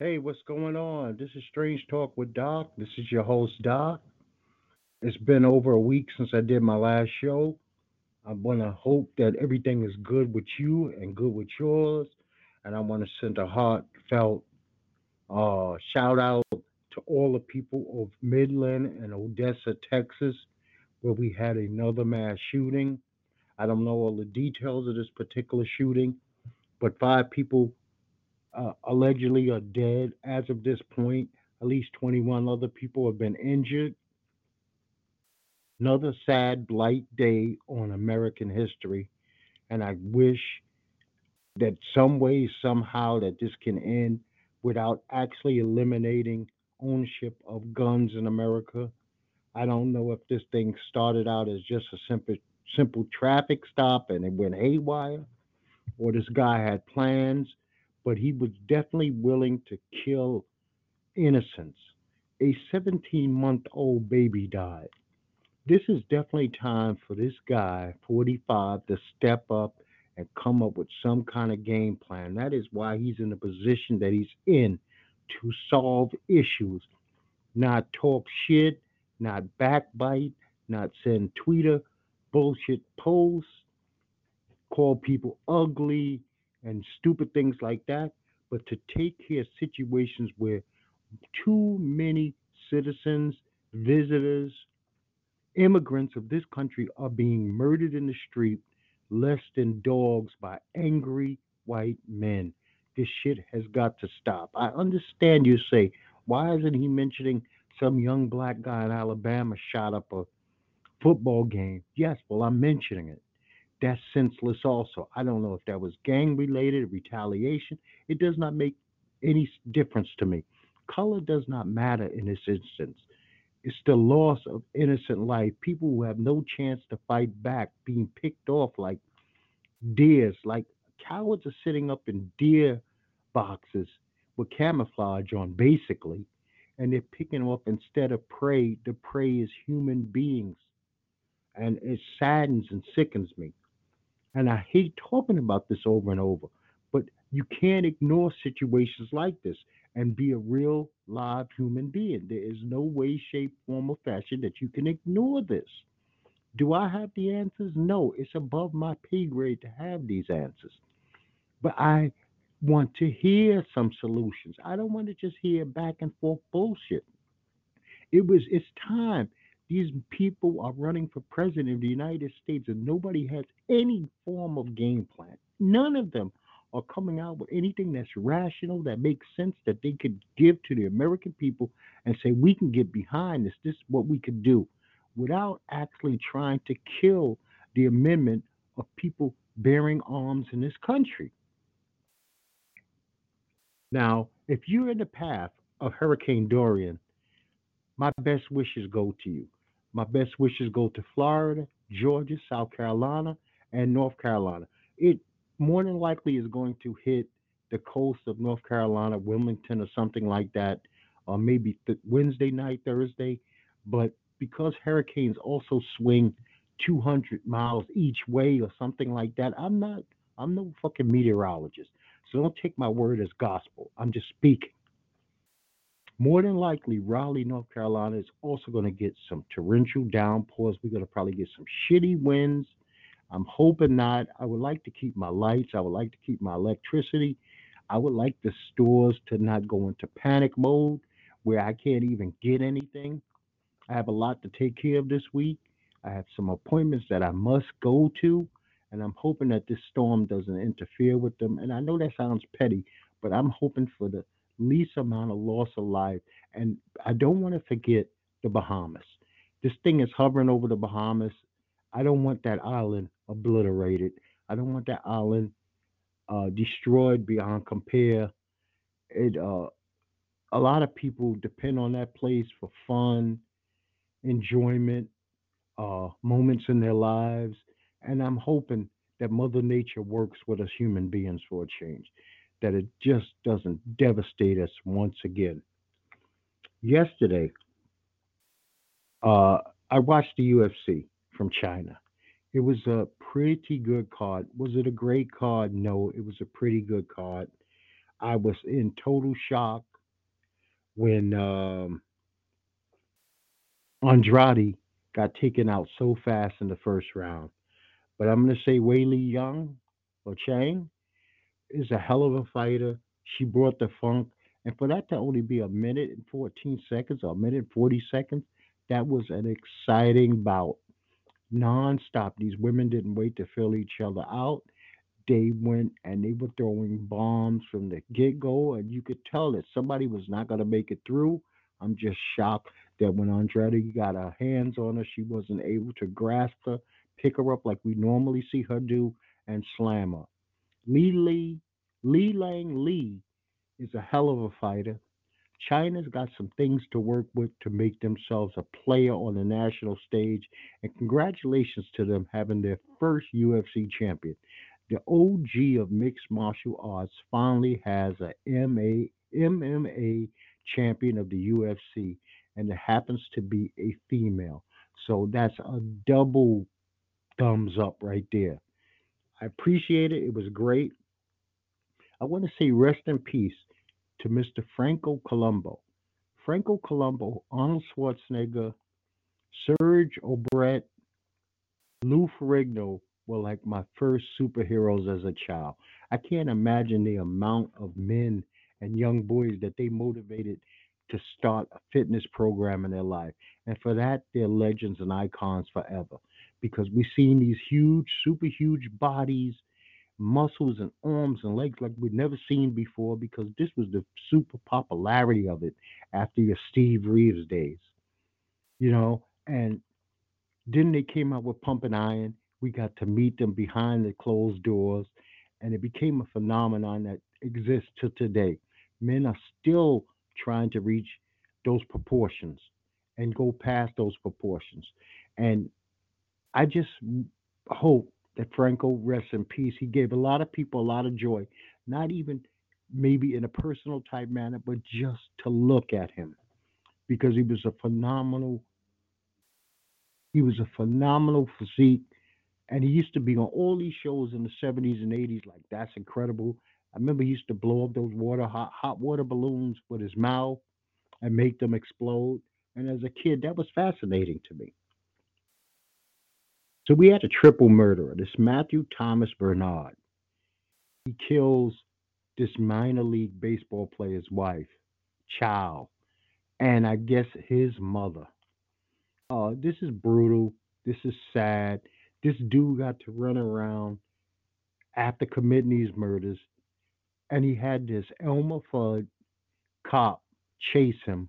Hey, what's going on? This is Strange Talk with Doc. This is your host, Doc. It's been over a week since I did my last show. I want to hope that everything is good with you and good with yours. And I want to send a heartfelt uh, shout out to all the people of Midland and Odessa, Texas, where we had another mass shooting. I don't know all the details of this particular shooting, but five people uh, allegedly are dead as of this point. At least 21 other people have been injured. Another sad blight day on American history, and I wish that some way, somehow, that this can end without actually eliminating ownership of guns in America. I don't know if this thing started out as just a simple simple traffic stop and it went haywire, or this guy had plans, but he was definitely willing to kill innocents. A 17 month old baby died. This is definitely time for this guy, 45, to step up and come up with some kind of game plan. That is why he's in the position that he's in to solve issues, not talk shit, not backbite, not send Twitter bullshit posts, call people ugly and stupid things like that, but to take care of situations where too many citizens, visitors, immigrants of this country are being murdered in the street less than dogs by angry white men. This shit has got to stop. I understand you say, why isn't he mentioning some young black guy in Alabama shot up a football game? Yes, well, I'm mentioning it. That's senseless also. I don't know if that was gang related, retaliation. It does not make any difference to me. Color does not matter in this instance. It's the loss of innocent life. People who have no chance to fight back, being picked off like deers, like cowards are sitting up in deer boxes with camouflage on, basically, and they're picking off instead of prey. The prey is human beings, and it saddens and sickens me. And I hate talking about this over and over, but you can't ignore situations like this and be a real live human being. There is no way, shape, form, or fashion that you can ignore this. Do I have the answers? No, it's above my pay grade to have these answers. But I want to hear some solutions. I don't want to just hear back and forth bullshit. It was it's time. These people are running for president of the United States and nobody has any form of game plan. None of them are coming out with anything that's rational, that makes sense, that they could give to the American people and say, we can get behind this. This is what we could do without actually trying to kill the amendment of people bearing arms in this country. Now, if you're in the path of Hurricane Dorian, my best wishes go to you. My best wishes go to Florida, Georgia, South Carolina, and North Carolina. It more than likely is going to hit the coast of North Carolina, Wilmington, or something like that, or maybe th- Wednesday night, Thursday. But because hurricanes also swing 200 miles each way or something like that, I'm not, I'm no fucking meteorologist. So don't take my word as gospel. I'm just speaking. More than likely, Raleigh, North Carolina is also going to get some torrential downpours. We're going to probably get some shitty winds. I'm hoping not. I would like to keep my lights. I would like to keep my electricity. I would like the stores to not go into panic mode where I can't even get anything. I have a lot to take care of this week. I have some appointments that I must go to, and I'm hoping that this storm doesn't interfere with them. And I know that sounds petty, but I'm hoping for the least amount of loss of life. And I don't want to forget the Bahamas. This thing is hovering over the Bahamas. I don't want that island obliterated. I don't want that island uh, destroyed beyond compare. It uh, a lot of people depend on that place for fun, enjoyment, uh, moments in their lives, and I'm hoping that Mother Nature works with us human beings for a change, that it just doesn't devastate us once again. Yesterday, uh, I watched the UFC from China. It was a pretty good card. Was it a great card? No, it was a pretty good card. I was in total shock when um, Andrade got taken out so fast in the first round. But I'm going to say Weili Young or Chang is a hell of a fighter. She brought the funk. And for that to only be a minute and 14 seconds or a minute and 40 seconds, that was an exciting bout. Non-stop. These women didn't wait to fill each other out. They went and they were throwing bombs from the get-go, and you could tell that somebody was not going to make it through. I'm just shocked that when Andrade got her hands on her, she wasn't able to grasp her, pick her up like we normally see her do, and slam her. Li Li, Lang Li is a hell of a fighter. China's got some things to work with to make themselves a player on the national stage, and congratulations to them having their first UFC champion. The OG of mixed martial arts finally has a MA, MMA champion of the UFC, and it happens to be a female. So that's a double thumbs up right there. I appreciate it. It was great. I want to say rest in peace to Mr. Franco Columbu. Franco Columbu, Arnold Schwarzenegger, Serge Nubret, Lou Ferrigno were like my first superheroes as a child. I can't imagine the amount of men and young boys that they motivated to start a fitness program in their life. And for that, they're legends and icons forever because we've seen these huge, super huge bodies, muscles and arms and legs like we've never seen before because this was the super popularity of it after your Steve Reeves days. You know, and then they came out with Pumping Iron. We got to meet them behind the closed doors, and it became a phenomenon that exists to today. Men are still trying to reach those proportions and go past those proportions. And I just hope that Franco rests in peace. He gave a lot of people a lot of joy, not even maybe in a personal type manner, but just to look at him because he was a phenomenal he was a phenomenal physique. And he used to be on all these shows in the 70s and 80s like that's incredible. I remember he used to blow up those water hot, hot water balloons with his mouth and make them explode. And as a kid that was fascinating to me so we had a triple murderer this matthew thomas bernard he kills this minor league baseball player's wife child and i guess his mother uh, this is brutal. This is sad. This dude got to run around after committing these murders, and he had this Elmer Fudd cop chase him,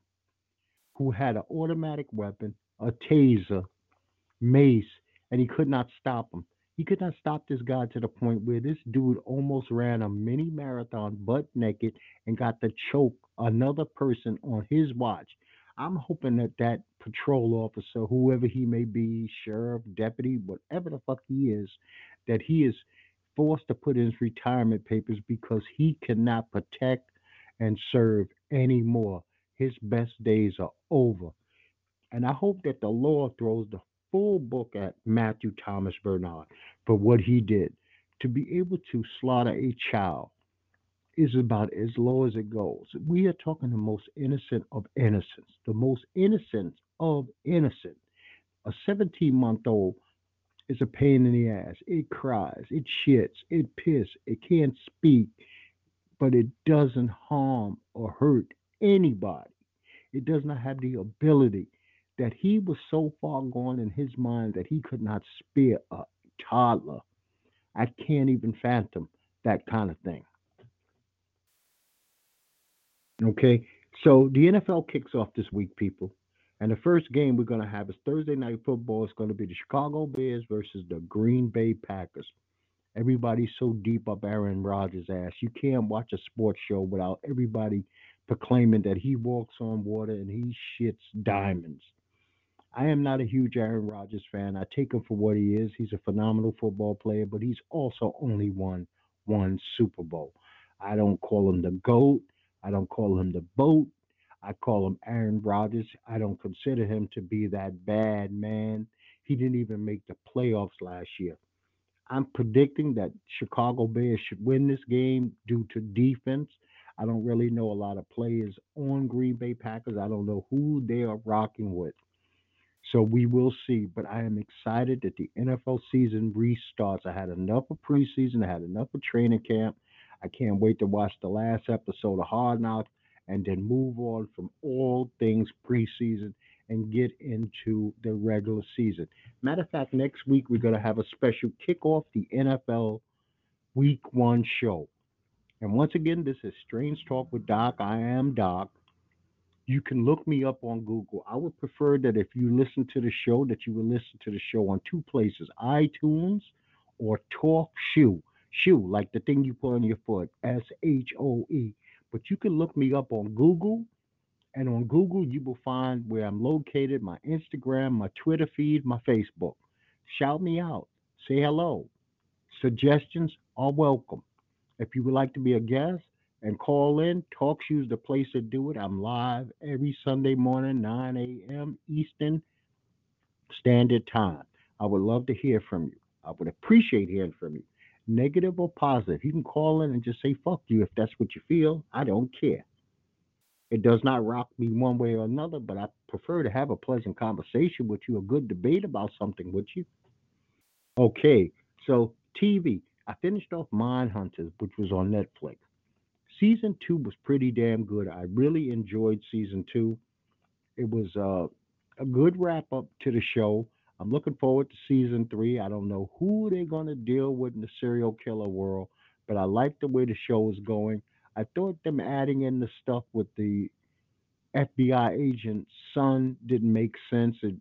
who had an automatic weapon, a taser, mace, and he could not stop him. He could not stop this guy to the point where this dude almost ran a mini marathon butt naked and got to choke another person on his watch. I'm hoping that that patrol officer, whoever he may be, sheriff, deputy, whatever the fuck he is, that he is forced to put in his retirement papers because he cannot protect and serve anymore. His best days are over. And I hope that the law throws the full book at Matthew Thomas Bernard for what he did. To be able to slaughter a child is about as low as it goes. We are talking the most innocent of innocents, the most innocent of innocent. A 17 month old is a pain in the ass. It cries, it shits, it pisses, it can't speak, but it doesn't harm or hurt anybody. It does not have the ability that he was so far gone in his mind that he could not spare a toddler. I can't even fathom that kind of thing. Okay, so the NFL kicks off this week, people. And the first game we're going to have is Thursday night football. It's going to be the Chicago Bears versus the Green Bay Packers. Everybody's so deep up Aaron Rodgers' ass. You can't watch a sports show without everybody proclaiming that he walks on water and he shits diamonds. I am not a huge Aaron Rodgers fan. I take him for what he is. He's a phenomenal football player, but he's also only won one Super Bowl. I don't call him the GOAT. I don't call him the boat. I call him Aaron Rodgers. I don't consider him to be that bad man. He didn't even make the playoffs last year. I'm predicting that Chicago Bears should win this game due to defense. I don't really know a lot of players on Green Bay Packers. I don't know who they are rocking with. So we will see. But I am excited that the NFL season restarts. I had enough of preseason, I had enough of training camp. I can't wait to watch the last episode of Hard Knocks and then move on from all things preseason and get into the regular season. Matter of fact, next week we're going to have a special kickoff the NFL Week One show. And once again, this is Strange Talk with Doc. I am Doc. You can look me up on Google. I would prefer that if you listen to the show, that you would listen to the show on two places: iTunes or Talk Shoe. Shoe, like the thing you put on your foot, S H O E. But you can look me up on Google and on Google, you will find where I'm located, my Instagram, my Twitter feed, my Facebook. Shout me out. Say hello. Suggestions are welcome. If you would like to be a guest and call in, Talk Shoes the place to do it. I'm live every Sunday morning, 9 a.m. Eastern Standard Time. I would love to hear from you. I would appreciate hearing from you. Negative or positive. You can call in and just say fuck you if that's what you feel. I don't care. It does not rock me one way or another, but I prefer to have a pleasant conversation with you, a good debate about something with you. Okay, so TV. I finished off Mind Hunters, which was on Netflix. Season two was pretty damn good. I really enjoyed season two. It was uh, a good wrap up to the show. I'm looking forward to season three. I don't know who they're going to deal with in the serial killer world, but I like the way the show is going. I thought them adding in the stuff with the FBI agent's son didn't make sense. It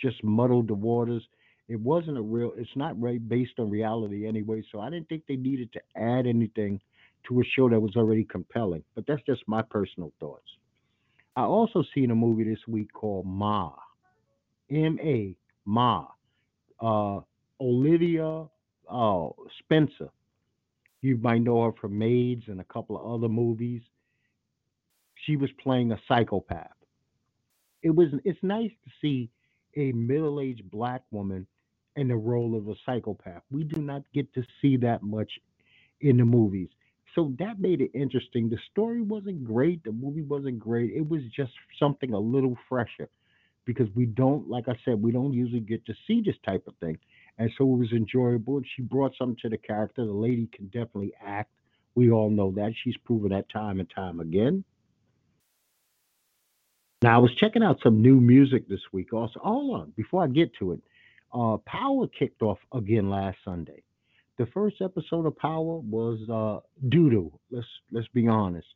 just muddled the waters. It wasn't a real. It's not based on reality anyway. So I didn't think they needed to add anything to a show that was already compelling. But that's just my personal thoughts. I also seen a movie this week called Ma, M A Ma, uh, Olivia uh, Spencer. You might know her from Maids and a couple of other movies. She was playing a psychopath. It was. It's nice to see a middle-aged black woman in the role of a psychopath. We do not get to see that much in the movies. So that made it interesting. The story wasn't great, the movie wasn't great. It was just something a little fresher because we don't, like I said, we don't usually get to see this type of thing. And so it was enjoyable. And she brought something to the character. The lady can definitely act. We all know that. She's proven that time and time again. Now, I was checking out some new music this week also. Hold on, before I get to it, uh, Power kicked off again last Sunday. The first episode of Power was uh, Let's let's be honest.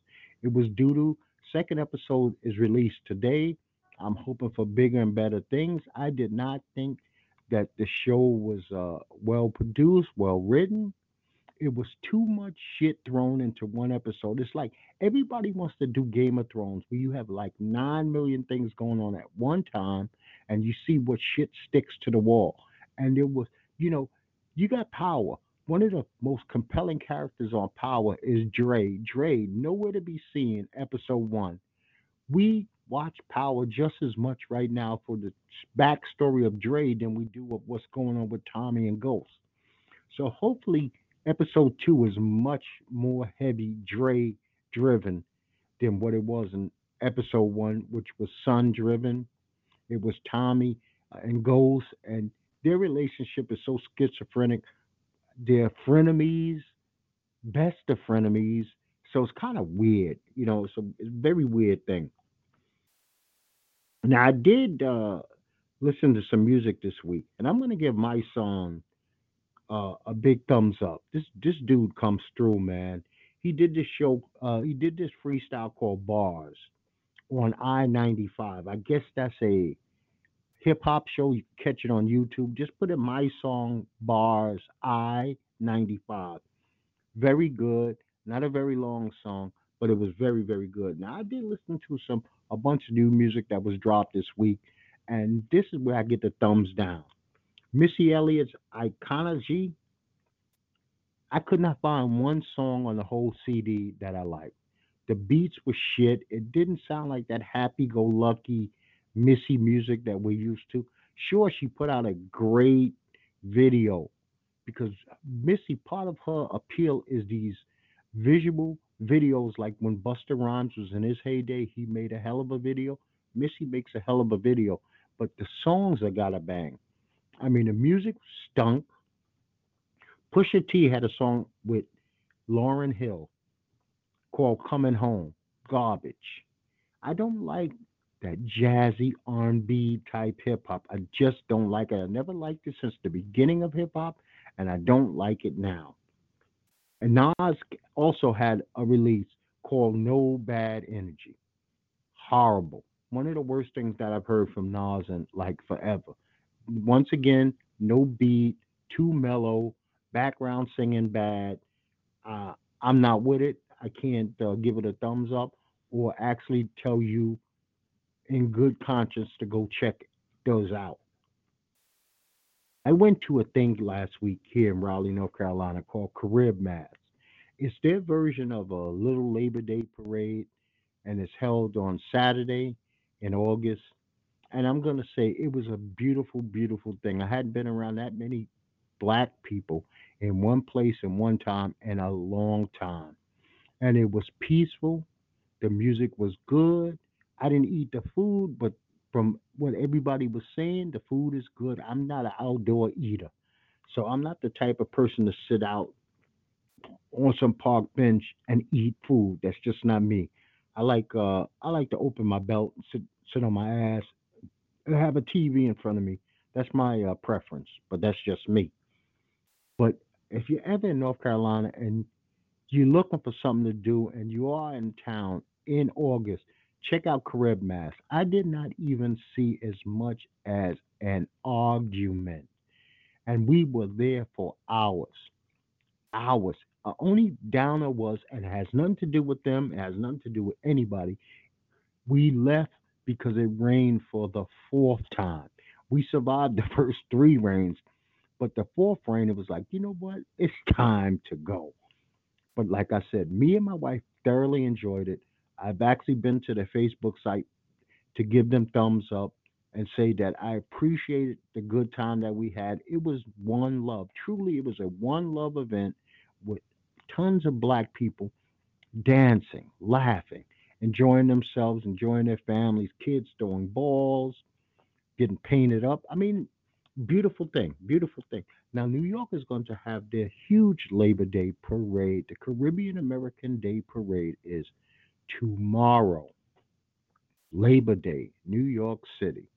It was doo doo. Second episode is released today. I'm hoping for bigger and better things. I did not think that the show was uh, well produced, well written it was too much shit thrown into one episode. It's like everybody wants to do Game of Thrones where you have like nine million things going on at one time and you see what shit sticks to the wall. And it was, you know, you got power. One of the most compelling characters on Power is Dre. Dre, nowhere to be seen, episode one. We watch Power just as much right now for the backstory of Dre than we do of what's going on with Tommy and Ghost. So hopefully episode two is much more heavy Dre driven than what it was in episode one, which was Son driven. It was Tommy uh, and Ghost, and their relationship is so schizophrenic. They're frenemies, best of frenemies. So it's kind of weird, you know. It's a, it's a very weird thing. Now I did uh, listen to some music this week, and I'm to give my song uh, a big thumbs up. This this dude comes through, man. He did this show. Uh, he did this freestyle called Bars on I ninety five. I guess that's a hip hop show. You catch it on YouTube. Just put in my song Bars I ninety five. Very good. Not a very long song, but it was very very good. Now I did listen to some a bunch of new music that was dropped this week, and this is where I get the thumbs down. Missy Elliott's Iconology. I could not find one song on the whole CD that I liked. The beats were shit. It didn't sound like that happy go lucky Missy music that we're used to. Sure, she put out a great video because Missy, part of her appeal is these visual videos like when Busta Rhymes was in his heyday, he made a hell of a video. Missy makes a hell of a video, but the songs are gotta bang. I mean, the music stunk. Pusha T had a song with Lauryn Hill called "Coming Home." Garbage. I don't like that jazzy R&B type hip hop. I just don't like it. I never liked it since the beginning of hip hop, and I don't like it now. And Nas also had a release called No Bad Energy. Horrible. One of the worst things that I've heard from Nas in like forever. Once again, no beat, too mellow, background singing bad. Uh, I'm not with it. I can't uh, give it a thumbs up or actually tell you in good conscience to go check those out. I went to a thing last week here in Raleigh, North Carolina called CaribMask. It's their version of a little Labor Day parade, and it's held on Saturday in August. And I'm going to say it was a beautiful, beautiful thing. I hadn't been around that many black people in one place in one time in a long time. And it was peaceful. The music was good. I didn't eat the food, but from what everybody was saying, the food is good. I'm not an outdoor eater. So I'm not the type of person to sit out on some park bench and eat food. That's just not me. I like uh I like to open my belt, sit sit on my ass, have a TV in front of me. That's my uh, preference, but that's just me. But if you're ever in North Carolina and you're looking for something to do and you are in town in August, check out CaribMask. I did not even see as much as an argument. And we were there for hours. Hours. Uh, only downer was, and has nothing to do with them, it has nothing to do with anybody. We left because it rained for the fourth time. We survived the first three rains, but the fourth rain, it was like, you know what? It's time to go. But like I said, me and my wife thoroughly enjoyed it. I've actually been to the Facebook site to give them thumbs up and say that I appreciated the good time that we had. It was one love. Truly, it was a one love event with tons of black people dancing, laughing, enjoying themselves, enjoying their families, kids throwing balls, getting painted up. I mean, beautiful thing, beautiful thing. Now, New York is going to have their huge Labor Day parade. The Caribbean American Day Parade is tomorrow, Labor Day, New York City.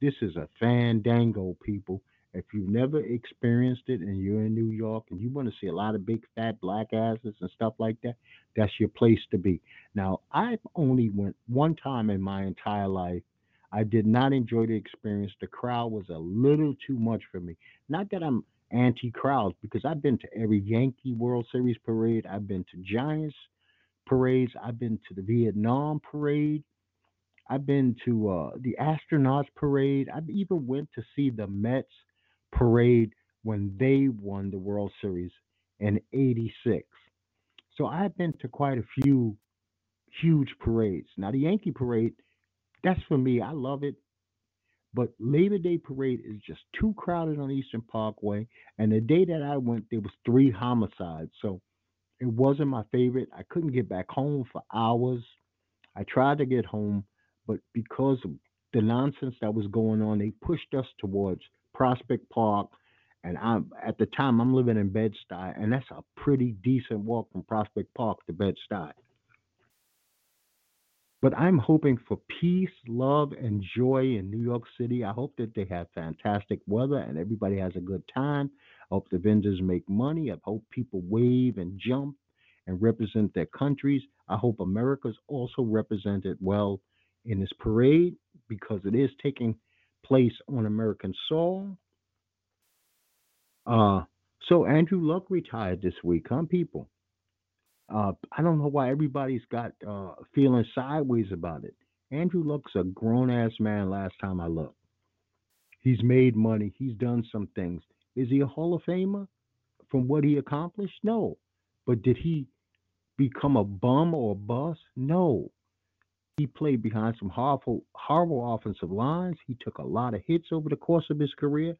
This is a fandango, people. If you've never experienced it and you're in New York and you want to see a lot of big fat black asses and stuff like that, that's your place to be. Now, I've only went one time in my entire life. I did not enjoy the experience. The crowd was a little too much for me. Not that I'm anti crowds, because I've been to every Yankee World Series parade, I've been to Giants parades, I've been to the Vietnam parade. I've been to uh, the astronauts parade. I've even went to see the Mets parade when they won the World Series in 86. So I've been to quite a few huge parades. Now the Yankee parade, that's for me. I love it. But Labor Day parade is just too crowded on Eastern Parkway. And the day that I went, there was three homicides. So it wasn't my favorite. I couldn't get back home for hours. I tried to get home, but because of the nonsense that was going on, they pushed us towards Prospect Park. And I'm at the time I'm living in Bed-Stuy, and that's a pretty decent walk from Prospect Park to Bed-Stuy. But I'm hoping for peace, love, and joy in New York City. I hope that they have fantastic weather and everybody has a good time. I hope the vendors make money. I hope people wave and jump and represent their countries. I hope America's also represented well in this parade because it is taking place on American soil. Uh, so Andrew Luck retired this week, huh, people? Uh, I don't know why everybody's got uh, feeling sideways about it. Andrew Luck's a grown ass man. Last time I looked, he's made money. He's done some things. Is he a Hall of Famer from what he accomplished? No. But did he become a bum or a bust? No. He played behind some horrible, horrible offensive lines. He took a lot of hits over the course of his career,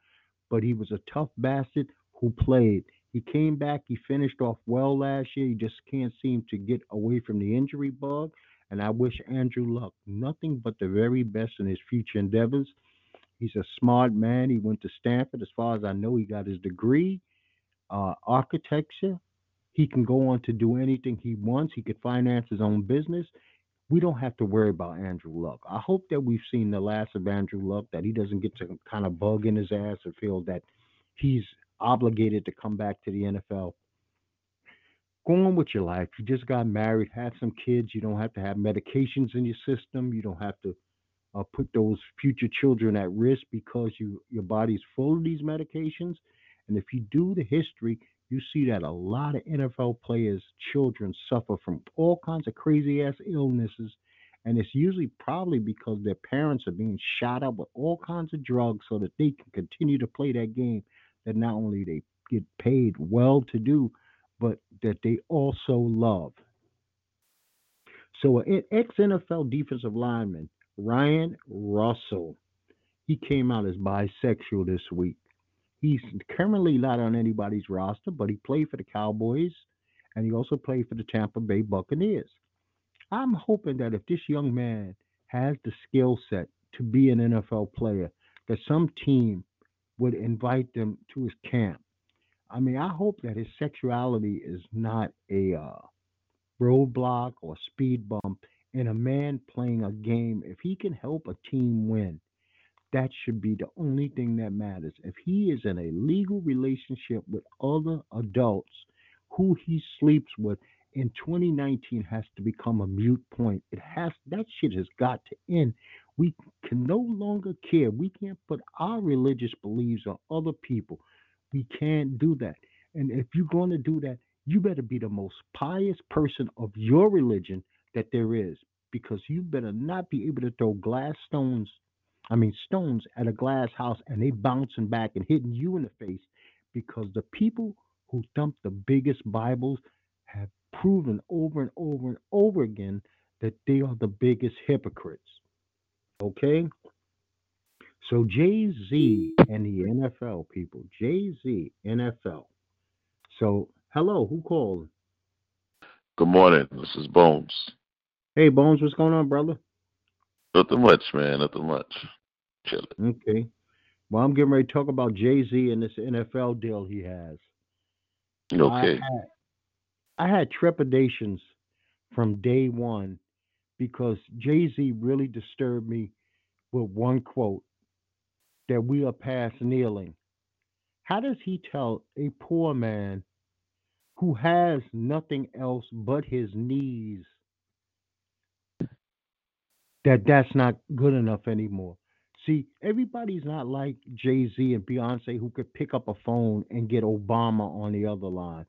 but he was a tough bastard who played. He came back. He finished off well last year. He just can't seem to get away from the injury bug. And I wish Andrew Luck nothing but the very best in his future endeavors. He's a smart man. He went to Stanford. As far as I know, he got his degree, uh, architecture. He can go on to do anything he wants. He could finance his own business. We don't have to worry about Andrew Luck. I hope that we've seen the last of Andrew Luck, that he doesn't get to kind of bug in his ass or feel that he's obligated to come back to the NFL. Go on with your life. You just got married, had some kids. You don't have to have medications in your system. You don't have to uh, put those future children at risk because you your body's full of these medications. And if you do the history, you see that a lot of NFL players' children suffer from all kinds of crazy ass illnesses. And it's usually probably because their parents are being shot up with all kinds of drugs so that they can continue to play that game that not only they get paid well to do, but that they also love. So an ex NFL defensive lineman, Ryan Russell, he came out as bisexual this week. He's currently not on anybody's roster, but he played for the Cowboys and he also played for the Tampa Bay Buccaneers. I'm hoping that if this young man has the skill set to be an NFL player, that some team would invite them to his camp. I mean, I hope that his sexuality is not a uh, roadblock or speed bump in a man playing a game. If he can help a team win, that should be the only thing that matters. If he is in a legal relationship with other adults who he sleeps with in 2019 has to become a mute point. It has that shit has got to end. We can no longer care. We can't put our religious beliefs on other people. We can't do that. And if you're going to do that, you better be the most pious person of your religion that there is because you better not be able to throw glass stones, I mean stones at a glass house and they bouncing back and hitting you in the face because the people who dump the biggest Bibles have proven over and over and over again that they are the biggest hypocrites. Okay? So Jay Z and the NFL people, Jay Z, NFL. So, hello, who called? Good morning. This is Bones. Hey, Bones, what's going on, brother? Nothing much, man. Nothing much. Chilling. Okay. Well, I'm getting ready to talk about Jay Z and this NFL deal he has. Okay. I had, I had trepidations from day one because Jay Z really disturbed me with one quote that we are past kneeling. How does he tell a poor man who has nothing else but his knees that that's not good enough anymore? See, everybody's not like Jay Z and Beyonce who could pick up a phone and get Obama on the other line.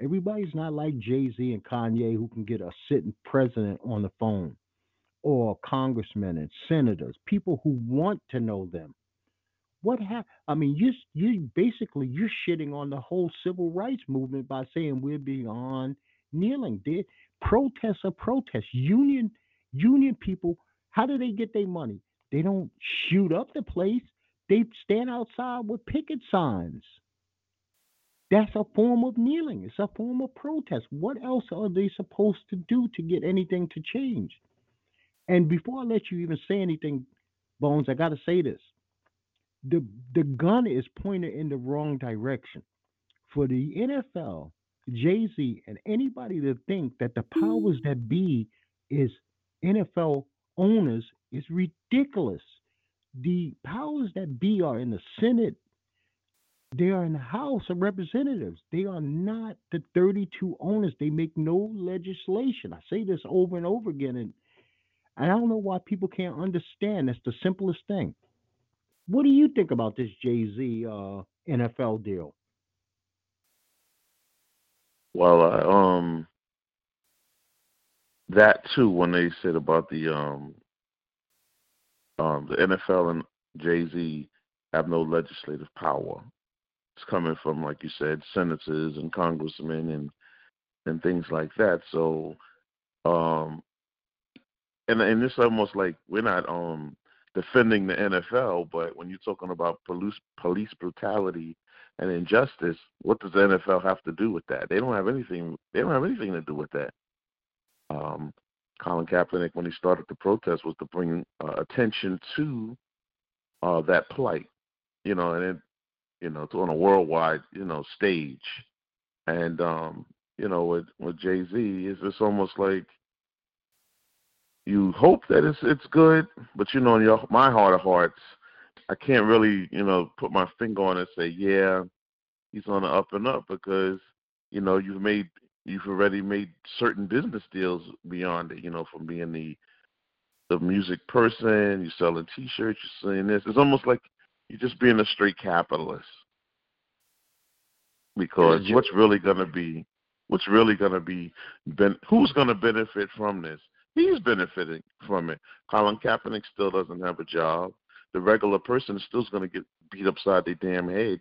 Everybody's not like Jay Z and Kanye who can get a sitting president on the phone or congressmen and senators, people who want to know them. What happened? I mean, you you basically you're shitting on the whole civil rights movement by saying we're beyond kneeling. Did protests are protests. Union union people, how do they get their money? They don't shoot up the place. They stand outside with picket signs. That's a form of kneeling. It's a form of protest. What else are they supposed to do to get anything to change? And before I let you even say anything, Bones, I got to say this. The, the gun is pointed in the wrong direction. For the NFL, Jay Z, and anybody to think that the powers mm. that be is NFL owners is ridiculous. The powers that be are in the Senate, they are in the House of Representatives. They are not the 32 owners. They make no legislation. I say this over and over again, and I don't know why people can't understand. That's the simplest thing. What do you think about this Jay Z uh, NFL deal? Well, um, that too. When they said about the um, um, the NFL and Jay Z have no legislative power. It's coming from, like you said, senators and congressmen and and things like that. So, um, and and it's almost like we're not um defending the NFL, but when you're talking about police police brutality and injustice, what does the NFL have to do with that? They don't have anything. They don't have anything to do with that. Um, Colin Kaepernick, when he started the protest, was to bring uh, attention to uh, that plight, you know, and it, you know, on a worldwide, you know, stage. And um, you know, with with Jay Z, it's just almost like you hope that it's it's good, but you know, in your my heart of hearts, I can't really, you know, put my finger on it and say, yeah, he's on the up and up because, you know, you've made you've already made certain business deals beyond it, you know, from being the the music person, you're selling T-shirts, you're selling this. It's almost like you're just being a straight capitalist. Because what's really going to be, what's really going to be, ben, who's going to benefit from this? He's benefiting from it. Colin Kaepernick still doesn't have a job. The regular person is still going to get beat upside their damn head.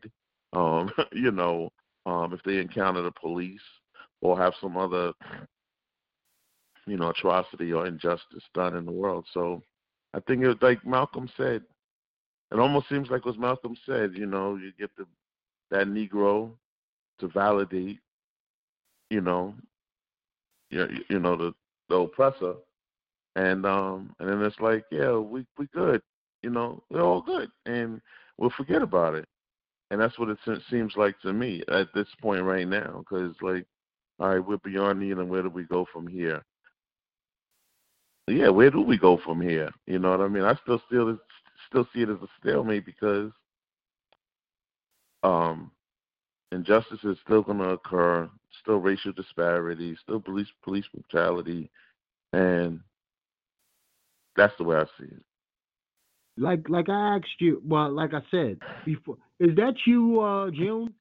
Um, you know, um, if they encounter the police or have some other you know atrocity or injustice done in the world. So I think it like Malcolm said. It almost seems like what Malcolm said. You know, you get the that Negro to validate. You know, you, you know the the oppressor, and um and then it's like yeah we we good. You know we're all good, and we'll forget about it. And that's what it seems like to me at this point right now, because like all right, we're beyond need, and where do we go from here? Yeah, where do we go from here? You know what I mean? I still still still see it as a stalemate because um, injustice is still going to occur, still racial disparity, still police police brutality, and that's the way I see it. Like like I asked you, well, like I said before, is that you, uh, June?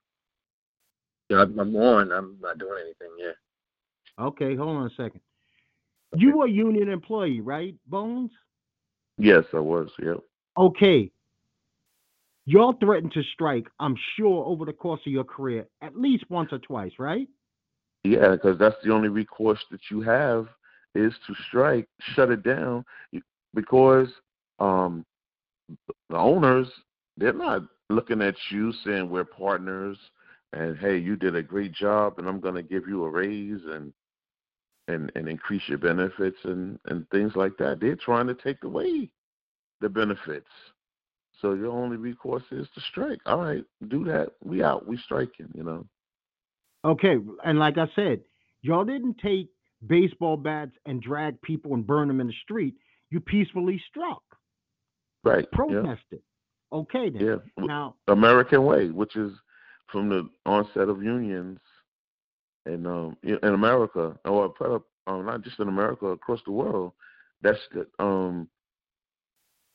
Yeah, I'm on. I'm not doing anything yet. Okay, hold on a second. You were a union employee, right, Bones? Yes, I was. Yep. Okay. Y'all threatened to strike, I'm sure, over the course of your career, at least once or twice, right? Yeah, because that's the only recourse that you have is to strike, shut it down, because um, the owners they're not looking at you saying we're partners and hey, you did a great job, and I'm going to give you a raise and and and increase your benefits and and things like that. They're trying to take away the benefits. So your only recourse is to strike. All right, do that. We out. We striking. You know. Okay, and like I said, y'all didn't take baseball bats and drag people and burn them in the street. You peacefully struck. Right. Protested. Yeah. Okay then. Yeah. Now American way, which is from the onset of unions in um in America, or um, not just in America, across the world. That's the um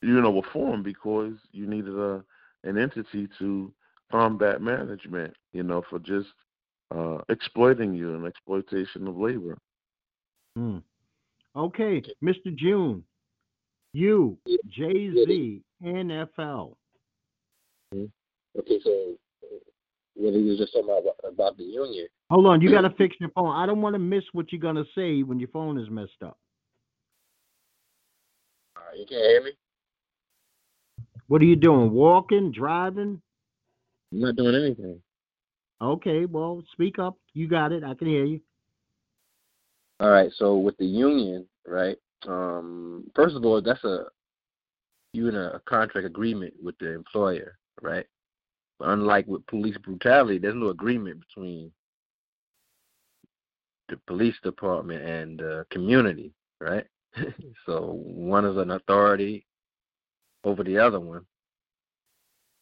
you know were formed because you needed a an entity to combat management, you know, for just uh, exploiting you and exploitation of labor. Hmm. Okay, Mr. June, you, Jay Z, NFL. Okay, so what he was just talking about about the union. Hold on, you got to fix your phone. I don't want to miss what you're gonna say when your phone is messed up. Uh, you can't hear me. What are you doing? Walking, driving? I'm not doing anything. Okay, well, speak up. You got it. I can hear you. All right. So with the union, right? Um, first of all, that's a you in a contract agreement with the employer, right? unlike with police brutality, there's no agreement between the police department and the community, right? so one is an authority over the other one.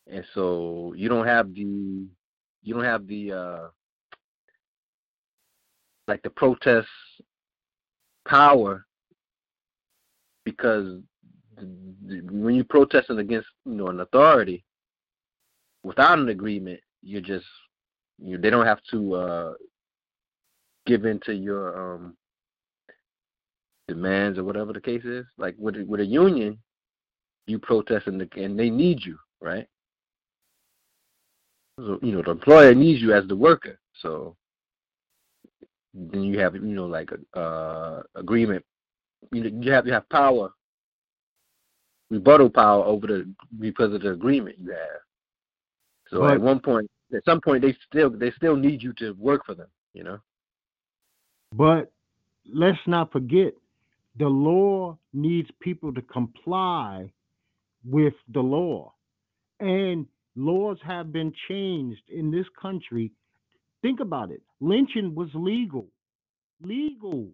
And so you don't have the you don't have the uh like the protest power because when you're protesting against you know an authority without an agreement, you're just you they don't have to uh, give in to your um, demands or whatever the case is. Like with with a union, you protest and, they need you, right? So you know the employer needs you as the worker. So then you have you know like a uh, agreement. You you have you have power, rebuttal power over the because of the agreement you have. So but, at one point, at some point they still they still need you to work for them. You know. But let's not forget, the law needs people to comply with the law, and laws have been changed in this country. Think about it. Lynching was legal, legal.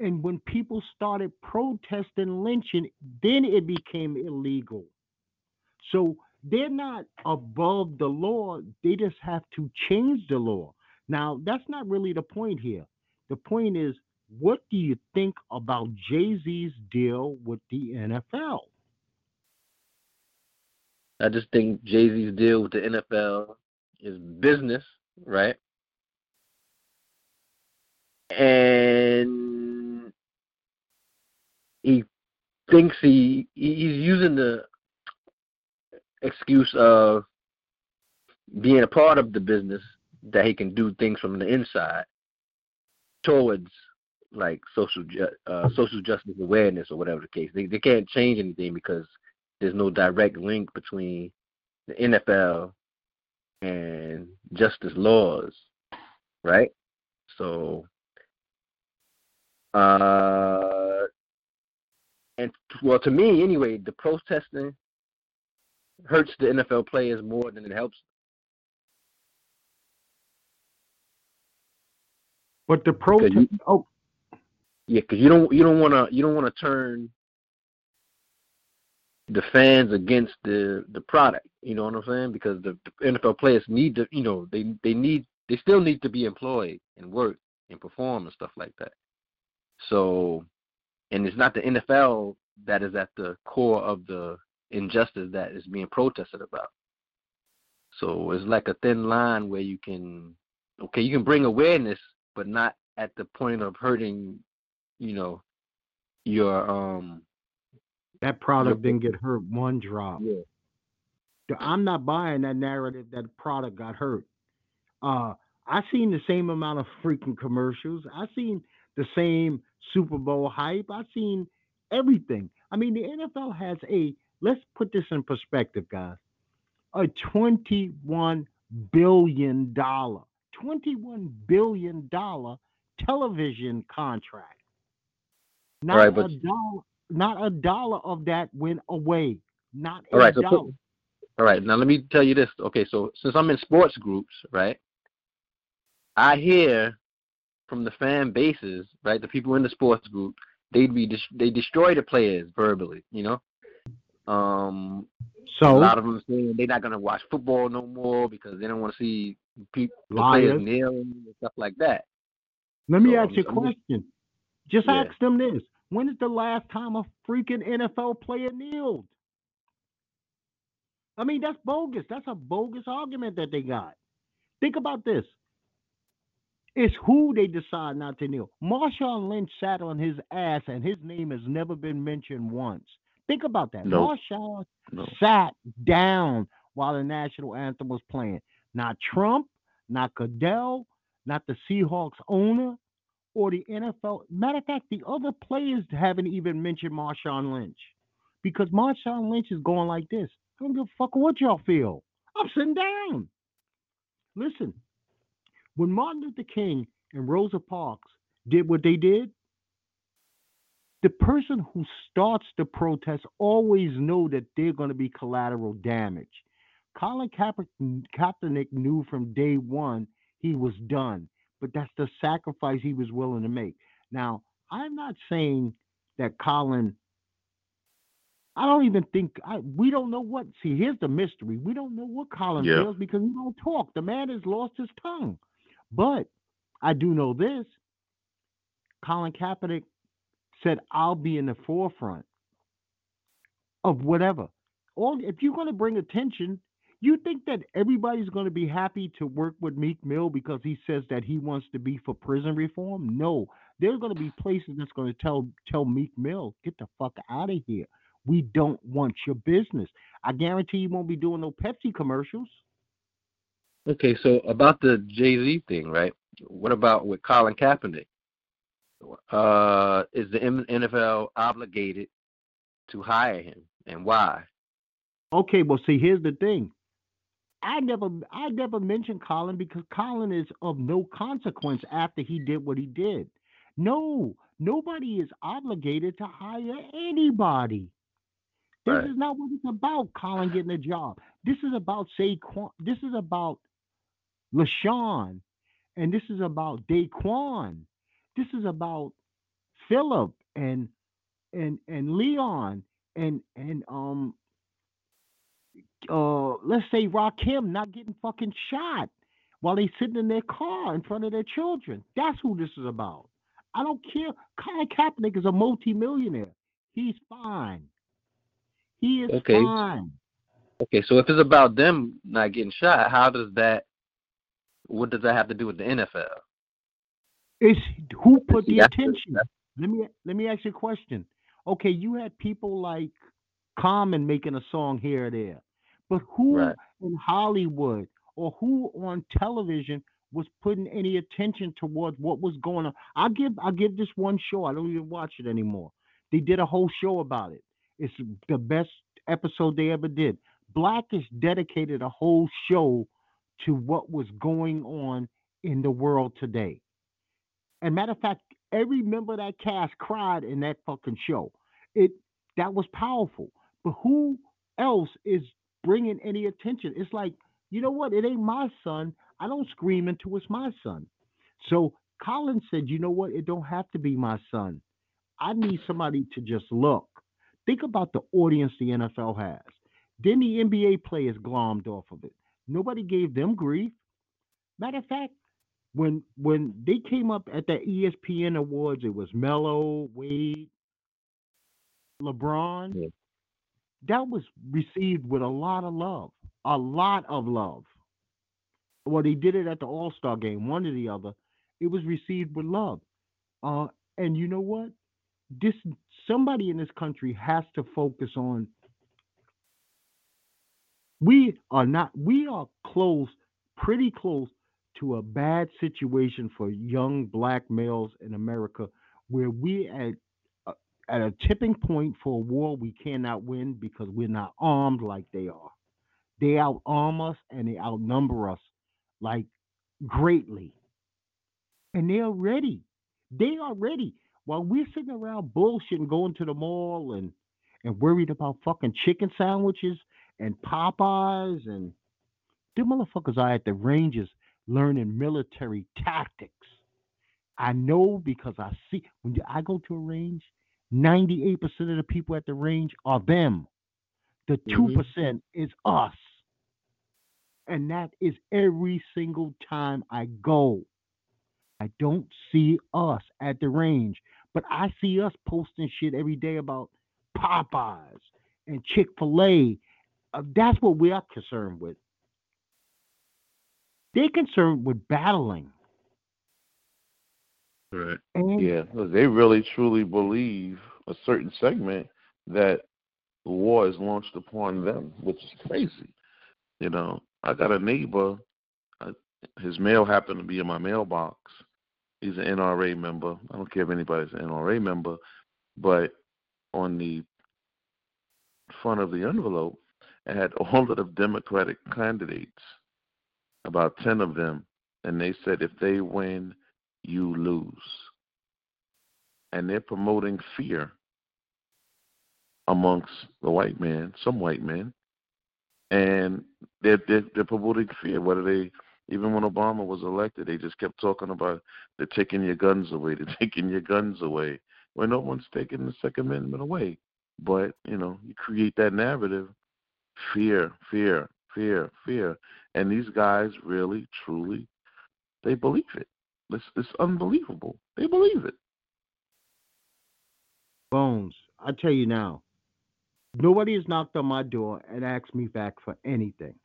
And when people started protesting lynching, then it became illegal. So they're not above the law. They just have to change the law. Now, that's not really the point here. The point is, what do you think about Jay Z's deal with the NFL? I just think Jay Z's deal with the NFL is business, right? And he thinks he he's using the excuse of being a part of the business that he can do things from the inside towards like social ju- uh, social justice awareness or whatever the case. They they can't change anything because there's no direct link between the NFL and justice laws, right? So, uh, and well, to me anyway, the protesting hurts the NFL players more than it helps. But the protest, oh, yeah, because you don't you don't want to you don't want to turn the fans against the the product. You know what I'm saying? Because the, the NFL players need to, you know, they they need they still need to be employed and work and perform and stuff like that. So, and it's not the NFL that is at the core of the injustice that is being protested about. So it's like a thin line where you can, okay, you can bring awareness, but not at the point of hurting, you know, your um. That product didn't get hurt one drop. Yeah. I'm not buying that narrative that product got hurt. Uh, I seen the same amount of freaking commercials. I seen the same Super Bowl hype. I seen everything. I mean, the NFL has a let's put this in perspective, guys. A $21 billion, $21 billion television contract. Not right, but, a dollar, not a dollar of that went away. Not a right, dollar. So all right, now let me tell you this. Okay, so since I'm in sports groups, right, I hear from the fan bases, right, the people in the sports group, they'd be they destroy the players verbally, you know. Um, so a lot of them saying they're not gonna watch football no more because they don't want to see people players kneeling and stuff like that. Let me so, ask you a question. Just yeah. ask them this: When is the last time a freaking NFL player kneeled? I mean, that's bogus. That's a bogus argument that they got. Think about this. It's who they decide not to kneel. Marshawn Lynch sat on his ass, and his name has never been mentioned once. Think about that. No. Marshawn no. sat down while the national anthem was playing. Not Trump, not Goodell, not the Seahawks owner, or the NFL. Matter of fact, the other players haven't even mentioned Marshawn Lynch because Marshawn Lynch is going like this. I don't give a fuck what y'all feel. I'm sitting down. Listen, when Martin Luther King and Rosa Parks did what they did, the person who starts the protest always know that they're going to be collateral damage. Colin Kaepernick knew from day one he was done, but that's the sacrifice he was willing to make. Now, I'm not saying that Colin. I don't even think I, we don't know what. See, here's the mystery: we don't know what Colin yeah. feels because he don't talk. The man has lost his tongue. But I do know this: Colin Kaepernick said, I'll be in the forefront of whatever. All if you're going to bring attention, you think that everybody's going to be happy to work with Meek Mill because he says that he wants to be for prison reform? No. There's going to be places that's going to tell tell Meek Mill, get the fuck out of here. We don't want your business. I guarantee you won't be doing no Pepsi commercials. Okay, so about the Jay Z thing, right? What about with Colin Kaepernick? uh, is the NFL obligated to hire him, and why? Okay, well, see, here's the thing. I never I never mentioned Colin because Colin is of no consequence after he did what he did. No, nobody is obligated to hire anybody. This Right. is not what it's about, Colin getting a job. This is about Saquon. This is about LaShawn. And this is about Daquan. This is about Philip and and and Leon and and um uh let's say Rakim not getting fucking shot while they sitting in their car in front of their children. That's who this is about. I don't care. Colin Kaepernick is a multimillionaire. He's fine. He is Okay. fine. Okay, so if it's about them not getting shot, how does that? What does that have to do with the NFL? It's who put the attention. Let me let me ask you a question. Okay, you had people like Common making a song here or there, but who Right. in Hollywood or who on television was putting any attention towards what was going on? I'll give I'll give this one show. I don't even watch it anymore. They did a whole show about it. It's the best episode they ever did. Blackish dedicated a whole show to what was going on in the world today. And matter of fact, every member of that cast cried in that fucking show. It that was powerful. But who else is bringing any attention? It's like, you know what? It ain't my son. I don't scream into it's my son. So Colin said, you know what? It don't have to be my son. I need somebody to just look. Think about the audience the NFL has. Then the NBA players glommed off of it. Nobody gave them grief. Matter of fact, when when they came up at the ESPN awards, it was Melo, Wade, LeBron. Yeah. That was received with a lot of love, a lot of love. Well, they did it at the All Star game, one or the other. It was received with love. Uh, and you know what? This somebody in this country has to focus on. We are not. We are close, pretty close to a bad situation for young black males in America, where we at at a tipping point for a war we cannot win because we're not armed like they are. They outarm us and they outnumber us like greatly, and they are ready. They are ready. While we're sitting around bullshitting, going to the mall and and worried about fucking chicken sandwiches and Popeyes and them motherfuckers are at the ranges learning military tactics. I know because I see when I go to a range, 98% of the people at the range are them. The 2% is us. And that is every single time I go. I don't see us at the range, but I see us posting shit every day about Popeyes and Chick fil A. Uh, that's what we are concerned with. They're concerned with battling. Right. And Yeah, 'cause they really truly believe a certain segment that the war is launched upon them, which is crazy. You know, I got a neighbor. Uh, his mail happened to be in my mailbox. He's an NRA member. I don't care if anybody's an NRA member, but on the front of the envelope, it had all of the Democratic candidates, about ten of them, and they said if they win, you lose. And they're promoting fear amongst the white man, some white men, and they're they're, they're promoting fear. Whether they even when Obama was elected, they just kept talking about they're taking your guns away, they're taking your guns away. Well, no one's taking the Second Amendment away, but you know you create that narrative, fear, fear, fear, fear, and these guys really, truly, they believe it. It's, it's unbelievable. They believe it. Bones, I tell you now, nobody has knocked on my door and asked me back for anything.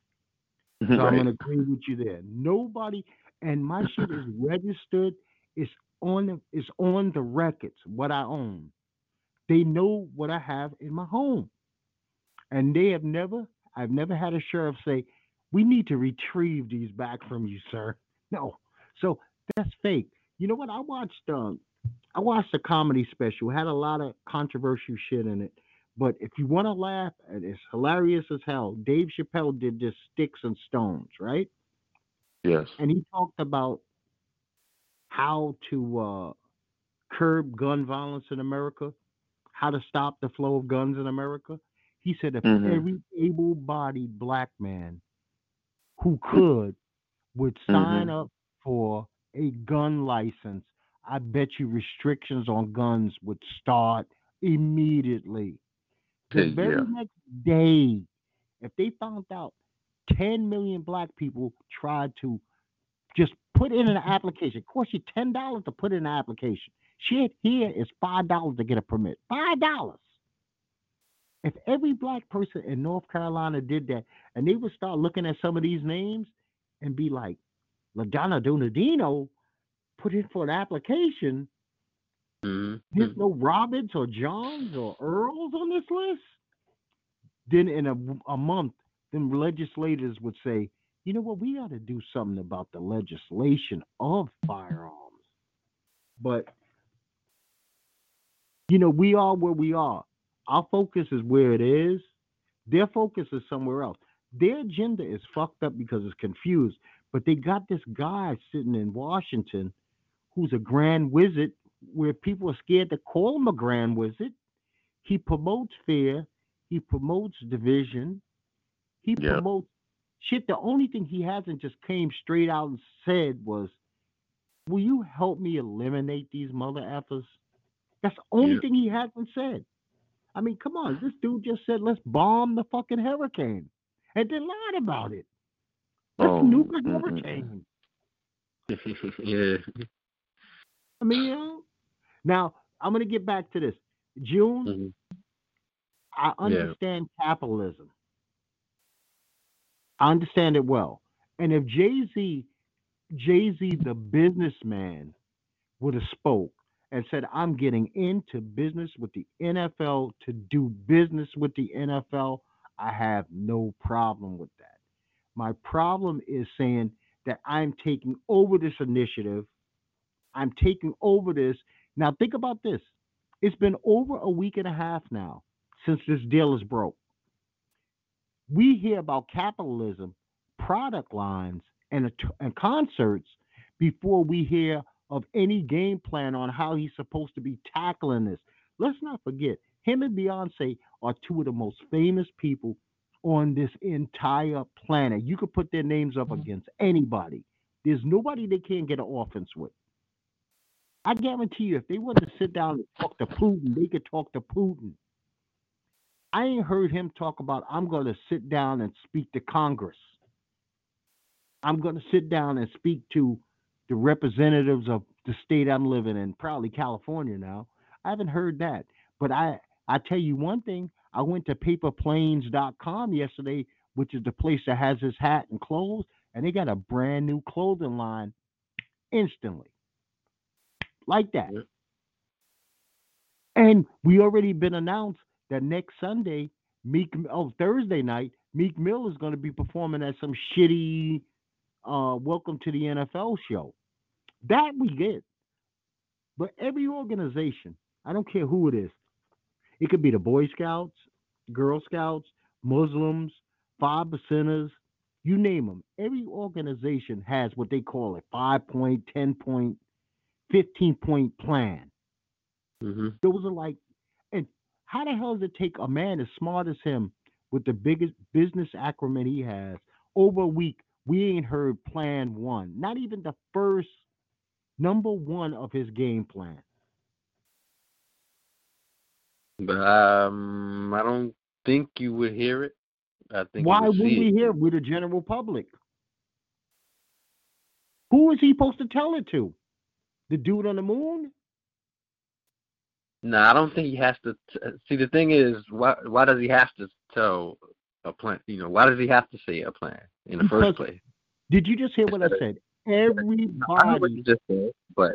So I'm Right. gonna agree with you there. Nobody, and my shit is registered. It's on the, it's on the records what I own. They know what I have in my home, and they have never. I've never had a sheriff say, "We need to retrieve these back from you, sir." No, so that's fake. You know what? I watched um, I watched a comedy special. It had a lot of controversial shit in it, But if you want to laugh, and it's hilarious as hell. Dave Chappelle did this Sticks and Stones, right? Yes. And he talked about how to uh, curb gun violence in America, how to stop the flow of guns in America. He said if Mhm. every able-bodied black man who could would sign Mhm. up for a gun license, I bet you restrictions on guns would start immediately. The Yeah. very next day, if they found out 10 million black people tried to just put in an application, of course, you $10 to put in an application. Shit here is $5 to get a permit. $5. If every black person in North Carolina did that, and they would start looking at some of these names and be like, LaDonna Donadino put in for an application. hmm There's no Roberts or Johns or Earls on this list. Then in a, a month, then legislators would say, you know what, we ought to do something about the legislation of firearms. But, you know, we are where we are. Our focus is where it is. Their focus is somewhere else. Their agenda is fucked up because it's confused. But they got this guy sitting in Washington who's a grand wizard where people are scared to call him a grand wizard. He promotes fear. He promotes division. He Yeah. promotes shit. The only thing he hasn't just came straight out and said was, Will you help me eliminate these mother effers? That's the only Yeah. thing he hasn't said. I mean, come on. This dude just said, Let's bomb the fucking hurricane and then lied about it. Let's Oh, nuke a mm-mm. yeah. I mean. Now, I'm going to get back to this. June, Mhm. I Yeah. understand capitalism. I understand it well. And if Jay Z, Jay Z, the businessman, would have spoke and said, "I'm getting into business with the NFL to do business with the NFL," I have no problem with that. My problem is saying that I'm taking over this initiative. I'm taking over this. Now, think about this. It's been over a week and a half now since this deal is broke. We hear about capitalism, product lines, and, and concerts before we hear of any game plan on how he's supposed to be tackling this. Let's not forget, him and Beyonce are two of the most famous people on this entire planet. You could put their names up mm-hmm. against anybody. There's nobody they can't get an offense with. I guarantee you, if they wanted to sit down and talk to Putin, they could talk to Putin. I ain't heard him talk about, I'm going to sit down and speak to Congress. I'm going to sit down and speak to the representatives of the state I'm living in, probably California now. I haven't heard that. But I, I tell you one thing, I went to paperplanes.com yesterday, which is the place that has his hat and clothes, and they got a brand new clothing line instantly. Like that. Yeah. And we already been announced that next Sunday, Meek oh Thursday night, Meek Mill is going to be performing at some shitty uh Welcome to the NFL show. That we get. But every organization, I don't care who it is, it could be the Boy Scouts, Girl Scouts, Muslims, five percenters, you name them. Every organization has what they call a five point, 10 point, 15 point plan. hmm Those are like, and how the hell does it take a man as smart as him with the biggest business acumen he has over a week? We ain't heard plan one, not even the first number one of his game plan. But um, I don't think you would hear it. I think Why would we it. hear it with the general public? Who is he supposed to tell it to? The dude on the moon? No, I don't think he has to. T- see, the thing is, why why does he have to tell a plan? You know, why does he have to say a plan in the Because first place? Did you just hear what I said? I know what Everybody, you just said, but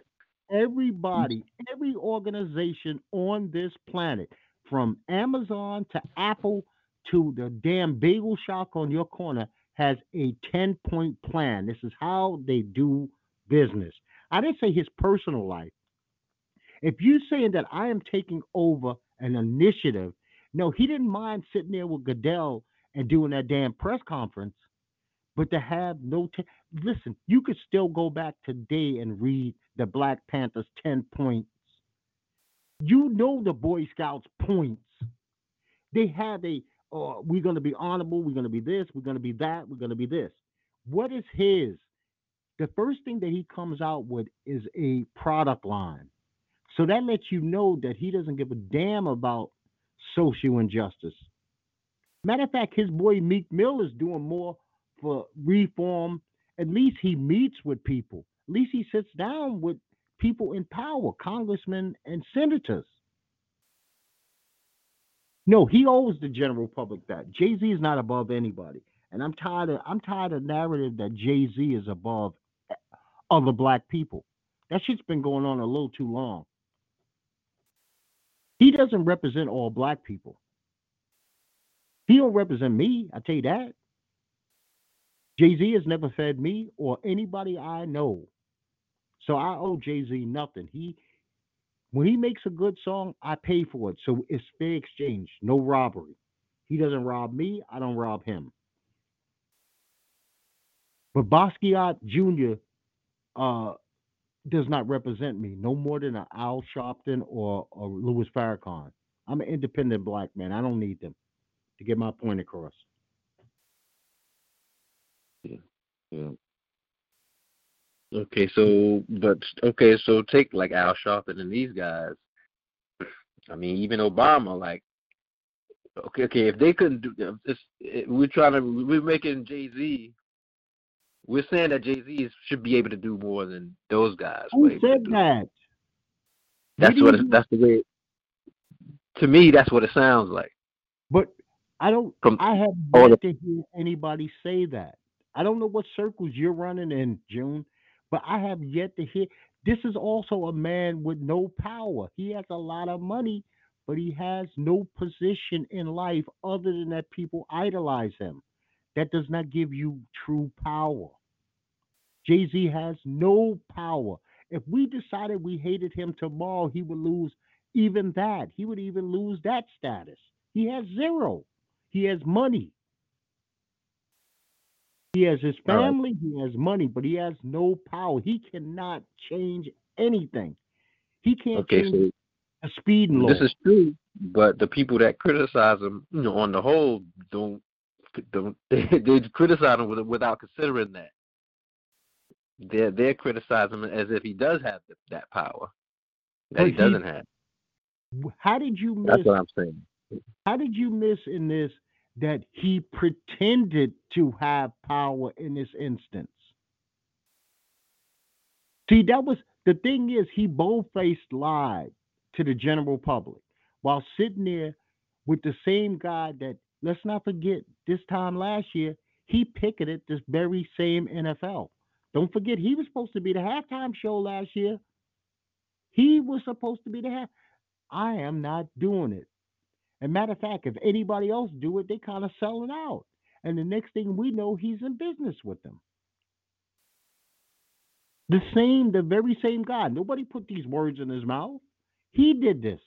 everybody, mm. every organization on this planet, from Amazon to Apple to the damn bagel shop on your corner, has a 10 point plan. This is how they do business. I didn't say his personal life. If you're saying that I am taking over an initiative No, he didn't mind sitting there with Goodell and doing that damn press conference, but to have no t- listen, you could still go back today and read the Black Panthers 10 points. You know the Boy Scouts points. They have a uh, we're going to be honorable, we're going to be this, we're going to be that, we're going to be this. What is his? The first thing that he comes out with is a product line. So that lets you know that he doesn't give a damn about social injustice. Matter of fact, his boy Meek Mill is doing more for reform. At least he meets with people. At least he sits down with people in power, congressmen and senators. No, he owes the general public that. Jay Z is not above anybody, and I'm tired of I'm tired of narrative that Jay Z is above other black people. That shit's been going on a little too long. He doesn't represent all black people. He don't represent me. I tell you that. Jay Z has never fed me or anybody I know. So I owe Jay Z nothing. He when he makes a good song, I pay for it. So it's fair exchange, no robbery. He doesn't rob me, I don't rob him. But Basquiat Jr. Uh, does not represent me no more than an Al Sharpton or, or Louis Farrakhan. I'm an independent black man. I don't need them to get my point across. Yeah. Yeah. Okay, so but okay, so take like Al Sharpton and these guys. I mean, even Obama, like, okay, okay, if they couldn't do, it's, it, eh, we're trying to, we're making Jay Z. We're saying that Jay Z should be able to do more than those guys. Who said that? That's what. It, that's the way. It, to me, that's what it sounds like. But I don't. From I have yet to hear anybody say that. I don't know what circles you're running in, June. But I have yet to hear. This is also a man with no power. He has a lot of money, but he has no position in life other than that people idolize him. That does not give you true power. Jay Z has no power. If we decided we hated him tomorrow, he would lose even that. He would even lose that status. He has zero. He has money. He has his family, right. he has money, but he has no power. He cannot change anything. He can't okay, change so a speed law. This is true, but the people that criticize him, you know, on the whole, don't don't they, they criticize him without considering that. They're they're criticizing him as if he does have that power that he, he doesn't have. How did you miss? That's what I'm saying. How did you miss in this that he pretended to have power in this instance. See, that was the thing is he bold-faced lied to the general public while sitting there with the same guy that let's not forget this time last year he picketed this very same NFL. Don't forget he was supposed to be the halftime show last year. He was supposed to be the half. I am not doing it. And matter of fact, if anybody else do it, they kind of sell it out. And the next thing we know, he's in business with them. The same, the very same guy. Nobody put these words in his mouth. He did this.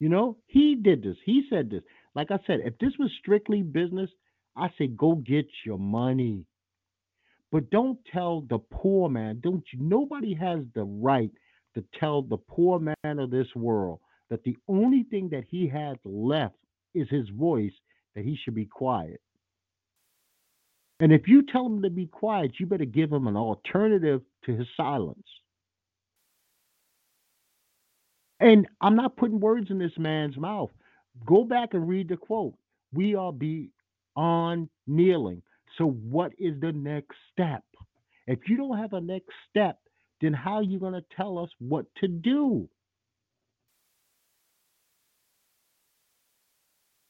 You know, he did this. He said this. Like I said, if this was strictly business, I say go get your money. But don't tell the poor man. Don't you? Nobody has the right to tell the poor man of this world that the only thing that he has left is his voice, that he should be quiet. And if you tell him to be quiet, you better give him an alternative to his silence. And I'm not putting words in this man's mouth. Go back and read the quote. We are beyond kneeling. So, what is the next step? If you don't have a next step, then how are you going to tell us what to do?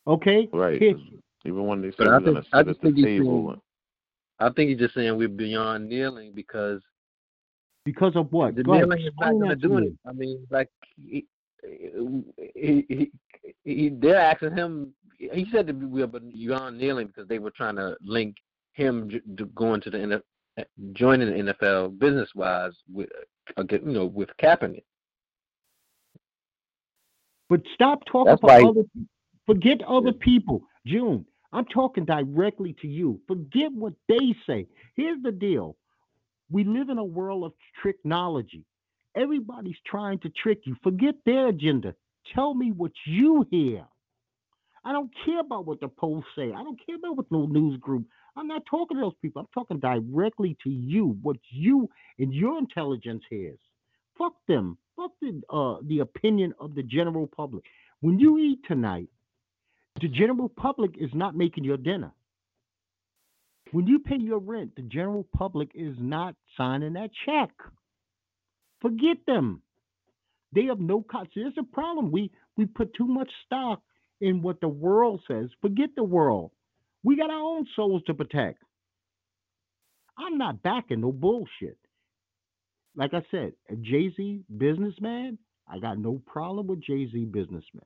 Okay? Right. Even when they say we're going to sit at the table. Saying, I think he's just saying we're beyond kneeling because. Because of what? The Go kneeling ahead. is not going to do it. I mean, like, he, he, he, he, they're asking him. He said that we are beyond kneeling because they were trying to link him going to the joining the NFL business wise with you know with Kaepernick. But stop talking That's for why- other. Forget other people. June, I'm talking directly to you. Forget what they say. Here's the deal. We live in a world of technology. Everybody's trying to trick you. Forget their agenda. Tell me what you hear. I don't care about what the polls say. I don't care about what no news group. I'm not talking to those people. I'm talking directly to you. What you and your intelligence hears. Fuck them. Fuck the uh, the opinion of the general public. When you eat tonight, the general public is not making your dinner. When you pay your rent, the general public is not signing that check. Forget them. They have no con. See, There's a problem. We we put too much stock in what the world says. Forget the world. We got our own souls to protect. I'm not backing no bullshit. Like I said, a Jay Z businessman, I got no problem with Jay Z businessman.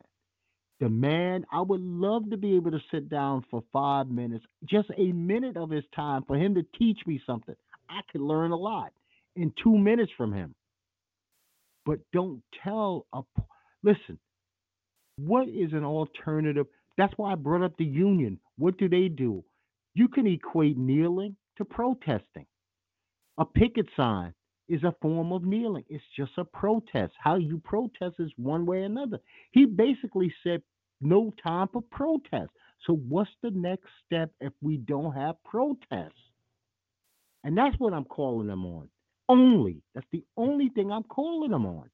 The man, I would love to be able to sit down for five minutes, just a minute of his time, for him to teach me something. I could learn a lot in two minutes from him. But don't tell a. Listen, what is an alternative? That's why I brought up the union. What do they do? You can equate kneeling to protesting. A picket sign is a form of kneeling. It's just a protest. How you protest is one way or another. He basically said no time for protest. So what's the next step if we don't have protests? And that's what I'm calling them on. Only. That's the only thing I'm calling them on.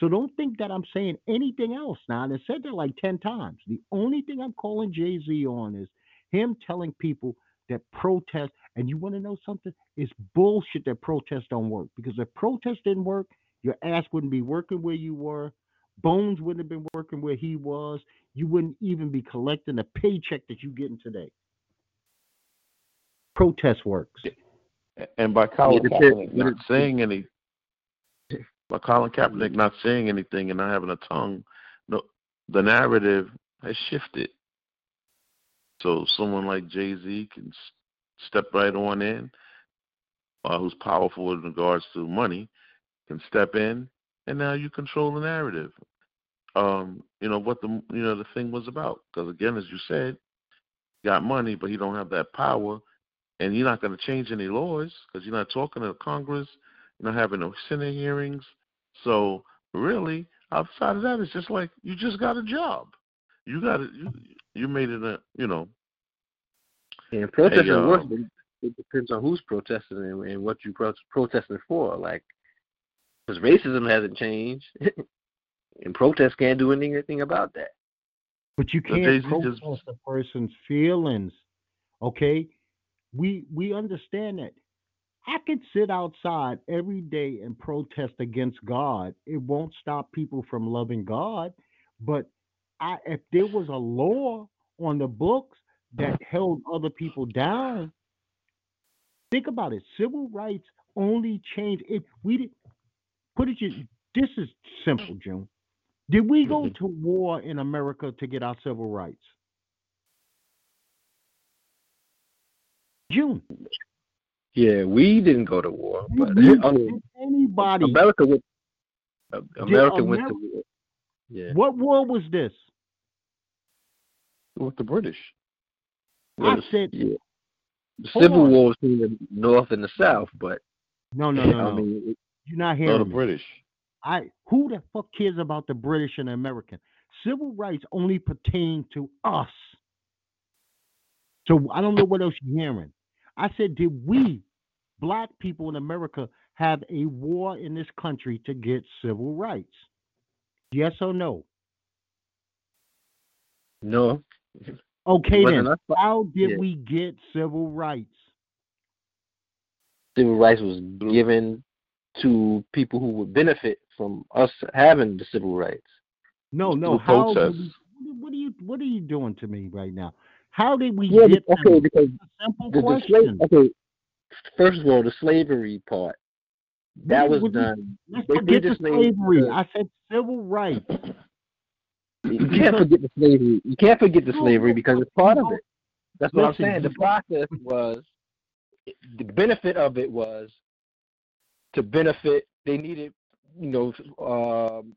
So don't think that I'm saying anything else now. And I said that like 10 times. The only thing I'm calling Jay Z on is him telling people that protest, and you want to know something? It's bullshit that protests don't work. Because if protest didn't work, your ass wouldn't be working where you were. Bones wouldn't have been working where he was. You wouldn't even be collecting the paycheck that you're getting today. Protest works. And by Colin Yeah, the- Kaepernick not saying any, by Colin Kaepernick not saying anything and not having a tongue, no, the narrative has shifted. So someone like Jay Z can step right on in, uh, who's powerful in regards to money, can step in, and now you control the narrative. Um, you know what the you know the thing was about. Because again, as you said, got money, but he don't have that power, and you're not going to change any laws because you're not talking to Congress, you're not having no Senate hearings. So really, outside of that, it's just like you just got a job. You got it. You, you made it a you know. And protesting uh, works, it depends on who's protesting and, and what you pro- protesting for. Like, because racism hasn't changed, and protests can't do anything about that. But you can't Jay-Z protest just- a person's feelings. Okay? We we understand that. I could sit outside every day and protest against God. It won't stop people from loving God. But I if there was a law on the books that held other people down, think about it. Civil rights only changed if we did put it ju- this is simple, June. Did we go Mhm. to war in America to get our civil rights? June. Yeah, we didn't go to war, but Did, I mean, anybody? America went. uh, America went to war. Yeah, What war was this? with the British. I said- yeah. The Civil on. War was between the North and the South, but No, no, no, I no. mean, it- You're not No, hearing the me. British. I who the fuck cares about the British and the American? Civil rights only pertain to us. So I don't know what else you're hearing. I said, did we, black people in America, have a war in this country to get civil rights? Yes or no? no, Okay then. How did yeah. we get civil rights? civil rights was given to people who would benefit from us having the civil rights. No, no. How? did protests. we- what are you? What are you doing to me right now? How did we Yeah, get okay, them? because a simple the, the slave, okay, first of all, the slavery part that was what do you- done. Let's they forget the slavery. I said civil rights. You can't forget the slavery. You can't forget the slavery because it's part of it. That's what I'm saying. The process was the benefit of it was to benefit. They needed, you know, um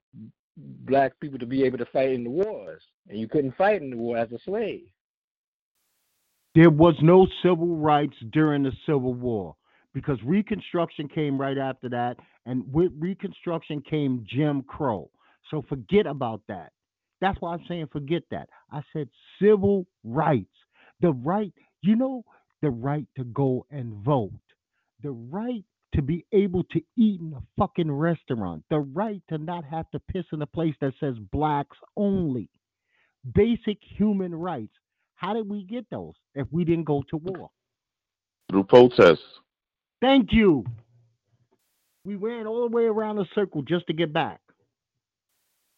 black people to be able to fight in the wars, and you couldn't fight in the war as a slave. There was no civil rights during the Civil War because Reconstruction came right after that, and with Reconstruction came Jim Crow. So forget about that. That's why I'm saying forget that. I said civil rights. The right, you know, the right to go and vote, the right to be able to eat in a fucking restaurant, the right to not have to piss in a place that says blacks only. Basic human rights. How did we get those if we didn't go to war? Through protests. Thank you. We ran all the way around the circle just to get back.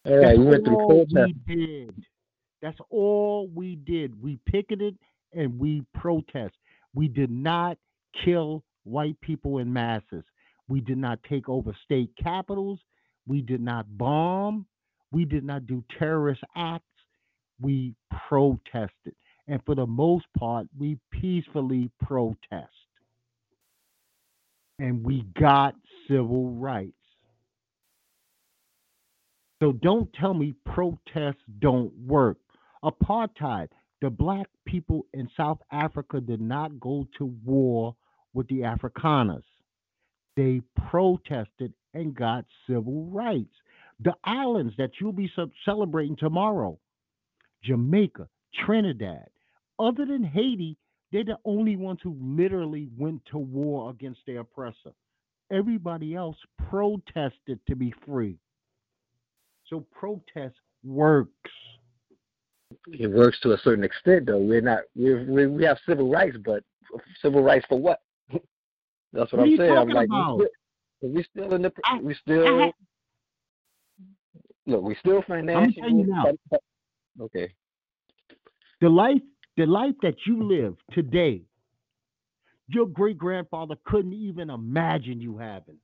All right, That's we went through all protests. we did. That's all we did. We picketed and we protest. We did not kill white people in masses. We did not take over state capitals. We did not bomb. We did not do terrorist acts. We protested. And for the most part, we peacefully protest. And we got civil rights. So don't tell me protests don't work. Apartheid, the black people in South Africa did not go to war with the Afrikaners. They protested and got civil rights. The islands that you'll be celebrating tomorrow, Jamaica, Trinidad, other than Haiti, they're the only ones who literally went to war against their oppressor. Everybody else protested to be free. So protest works. It works to a certain extent, though. We're not. We're, we we have civil rights, but civil rights for what? That's what, What I'm saying. I'm talking like, about? we still, we still in the. We still I- look. We still financially. Okay. The life, the life that you live today, your great grandfather couldn't even imagine you having.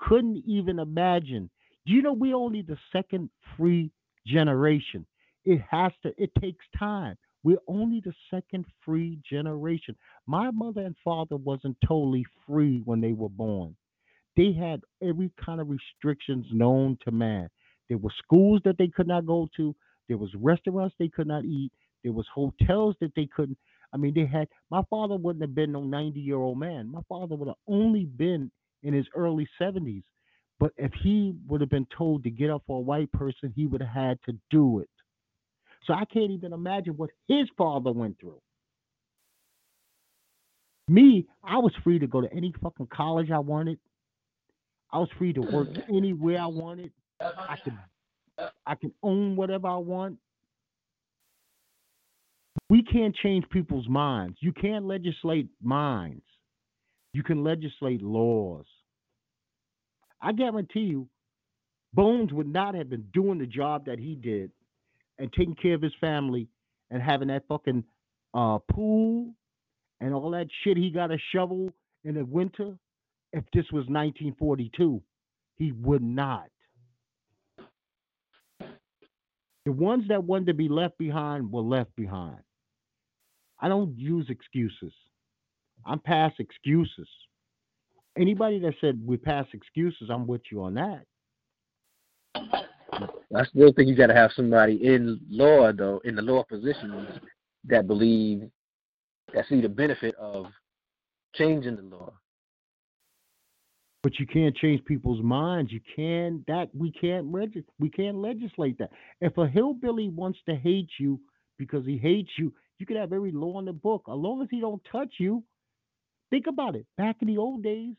Couldn't even imagine. You know we only the second free generation? It has to, it takes time. We're only the second free generation. My mother and father wasn't totally free when they were born. They had every kind of restrictions known to man. There were schools that they could not go to. There was restaurants they could not eat. There was hotels that they couldn't. I mean, they had. My father wouldn't have been no 90 year old man. My father would have only been in his early 70s. But if he would have been told to get up for a white person, he would have had to do it. So I can't even imagine what his father went through. Me, I was free to go to any fucking college I wanted. I was free to work mm. anywhere I wanted. I could I can own whatever I want. We can't change people's minds. You can't legislate minds. You can legislate laws. I guarantee you, Bones would not have been doing the job that he did and taking care of his family and having that fucking uh, pool and all that shit he got a shovel in the winter if this was 1942. He would not. The ones that wanted to be left behind were left behind. I don't use excuses. I'm past excuses. Anybody that said we pass excuses, I'm with you on that. I still think you got to have somebody in law, though, in the law positions that believe that see the benefit of changing the law. But you can't change people's minds. You can that we can't regi- we can't legislate that. If a hillbilly wants to hate you because he hates you, you can have every law in the book. As long as he don't touch you, think about it. Back in the old days,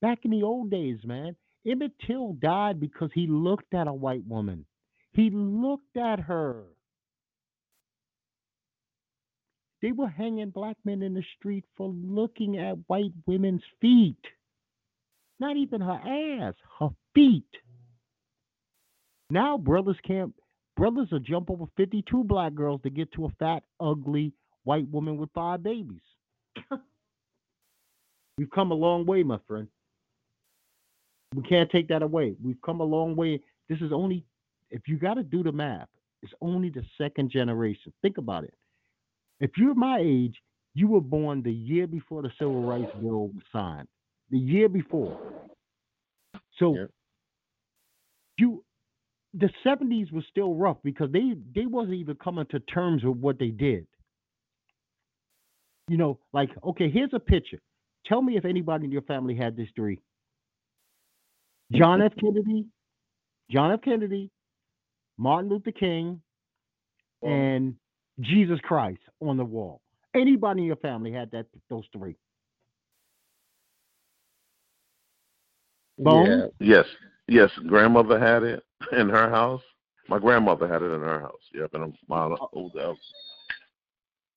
back in the old days, man, Emmett Till died because he looked at a white woman. He looked at her. They were hanging black men in the street for looking at white women's feet. Not even her ass, her feet. Now brothers can't brothers will jump over 52 black girls to get to a fat, ugly white woman with five babies. We've come a long way, my friend. We can't take that away. We've come a long way. This is only if you got to do the math, it's only the second generation. Think about it. If you're my age, you were born the year before the Civil Rights Bill was signed. The year before. So Yep. you the 70s was still rough because they they wasn't even coming to terms with what they did. You know, like okay, here's a picture. Tell me if anybody in your family had this three. John F. Kennedy, John F. Kennedy, Martin Luther King, and Jesus Christ on the wall. Anybody in your family had that those three? Bone? Yes, yes. Grandmother had it in her house. My grandmother had it in her house. Yep, and my uh, old house.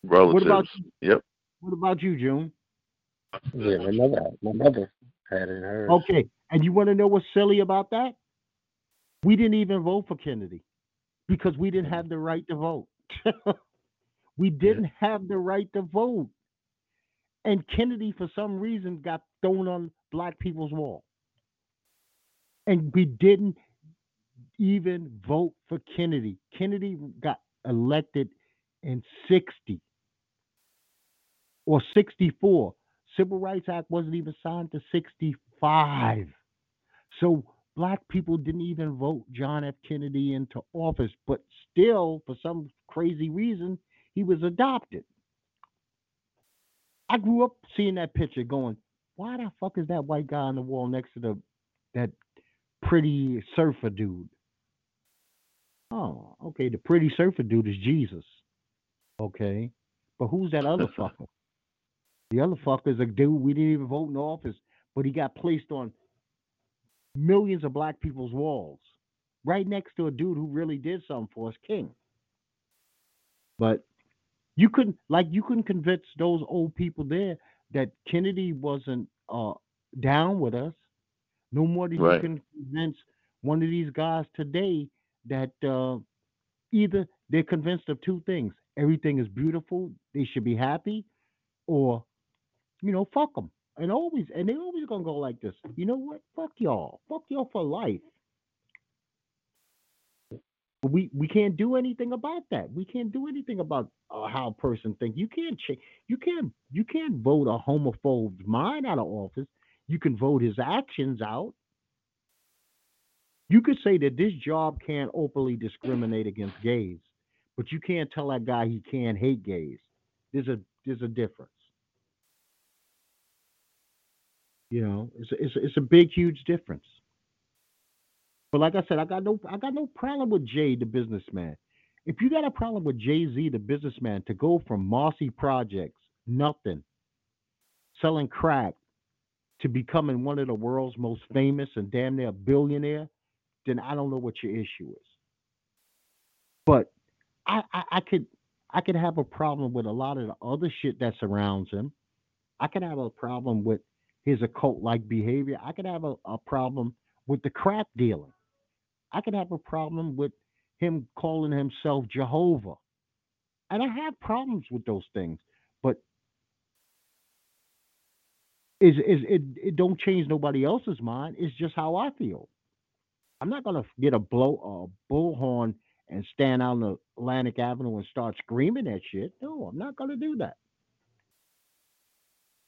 Relatives. What about you? Yep. What about you, June? Yeah, my mother, my mother had it in hers. Okay, and you want to know what's silly about that? We didn't even vote for Kennedy because we didn't have the right to vote. we didn't have the right to vote. And Kennedy, for some reason, got thrown on black people's wall. And we didn't even vote for Kennedy. Kennedy got elected in 60 or 64. Civil Rights Act wasn't even signed to 65. So black people didn't even vote John F. Kennedy into office, but still, for some crazy reason, he was adopted. I grew up seeing that picture going, why the fuck is that white guy on the wall next to the that pretty surfer dude? Oh, okay, the pretty surfer dude is Jesus. Okay. But who's that other fucker? The other fucker is a dude we didn't even vote in office, but he got placed on millions of black people's walls, right next to a dude who really did something for us, King. But you couldn't, like, you couldn't convince those old people there that Kennedy wasn't uh, down with us. No more than Right. you can convince one of these guys today that uh, either they're convinced of two things: everything is beautiful, they should be happy, or you know, fuck them. And always, and they're always gonna go like this. You know what? Fuck y'all. Fuck y'all for life. We we can't do anything about that. We can't do anything about uh, how a person thinks. You can't change. You can't. You can't vote a homophobe's mind out of office. You can vote his actions out. You could say that this job can't openly discriminate against gays, but you can't tell that guy he can't hate gays. There's a there's a difference. You know, it's a, it's a, it's a big, huge difference. But like I said, I got no I got no problem with Jay the businessman. If you got a problem with Jay Z the businessman to go from Marcy Projects, nothing, selling crack, to becoming one of the world's most famous and damn near billionaire, then I don't know what your issue is. But I, I, I could I could have a problem with a lot of the other shit that surrounds him. I could have a problem with his occult like behavior. I could have a, a problem with the crack dealing. I could have a problem with him calling himself Jehovah. And I have problems with those things. But is is it, it don't change nobody else's mind. It's just how I feel. I'm not gonna get a blow a bullhorn and stand out on the Atlantic Avenue and start screaming that shit. No, I'm not gonna do that.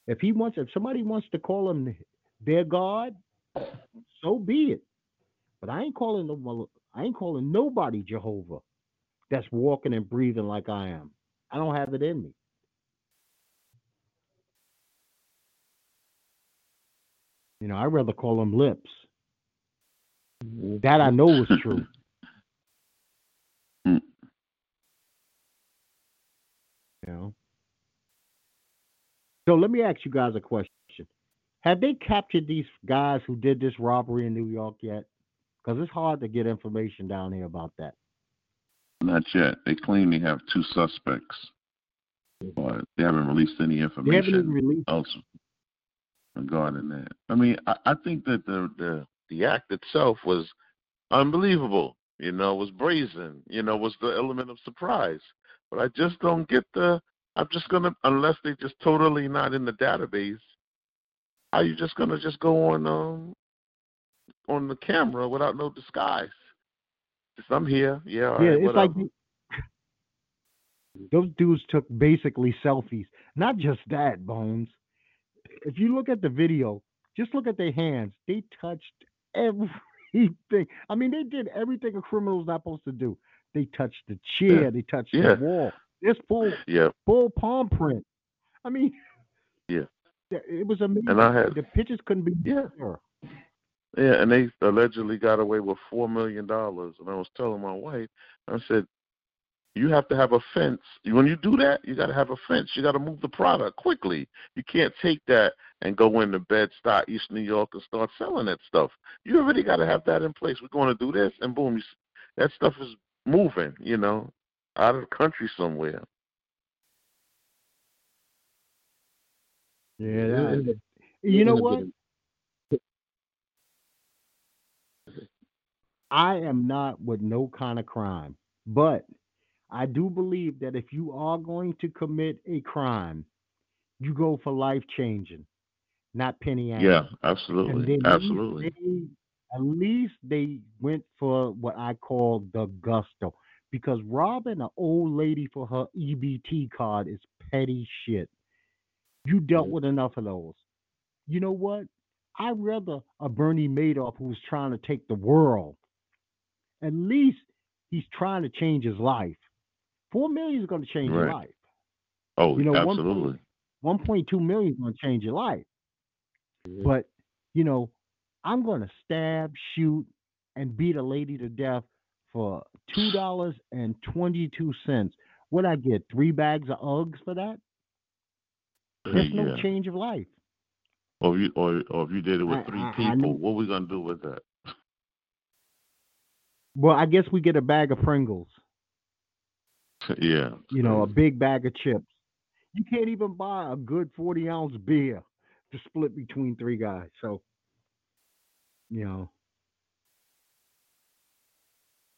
If he wants, if somebody wants to call him their God, so be it. But I ain't calling no, I ain't calling nobody Jehovah. That's walking and breathing like I am. I don't have it in me. You know, I'd rather call them lips. That I know is true. Mm. You know. So let me ask you guys a question. Have they captured these guys who did this robbery in New York yet? Because it's hard to get information down here about that. Not yet. They claim they have two suspects, but they haven't released any They haven't even information released. else regarding that. I mean, I, I think that the, the the act itself was unbelievable. You know, was brazen. You know, was the element of surprise. But I just don't get the. I'm just gonna unless they just totally not in the database. How you just gonna just go on um on the camera without no disguise? Just I'm here. Yeah. yeah, right, it's like those dudes took basically selfies. Not just that, Bones. If you look at the video, just look at their hands. They touched every same thing. I mean, they did everything a criminal's not supposed to do. They touched the chair, Yeah. they touched Yeah. the wall. It's full Yeah, full palm print. I mean, Yeah. it was amazing. and I had the pictures couldn't be Yeah. Yeah, and they allegedly got away with four million dollars. And I was telling my wife, I said, "You have to have a fence. When you do that, you got to have a fence. You got to move the product quickly. You can't take that and go into Bed-Stuy, East New York, and start selling that stuff. You already got to have that in place. We're going to do this, and boom, you, s- that stuff is moving. You know, out of the country somewhere. Yeah, Yeah, that- and you know what? I am not with no kind of crime, but I do believe that if you are going to commit a crime, you go for life changing, not penny ante. Yeah, absolutely, absolutely. they, at least they went for what I call the gusto, because robbing an old lady for her EBT card is petty shit. You dealt with enough of those. You know what? I'd rather a Bernie Madoff who's trying to take the world. At least he's trying to change his life. Four million is going to change your life. Oh, You know, absolutely. 1.2 million is going to change your life. Mhm. But, you know, I'm going to stab, shoot, and beat a lady to death for $2.22. What I get? Three bags of Uggs for that? There's no yeah. change of life. Or if you or or if you did it with I- three I- I people, know- what we gonna do with that? Well, I guess we get a bag of Pringles, yeah. you know, a big bag of chips. You can't even buy a good 40 ounce beer to split between three guys. So, you know,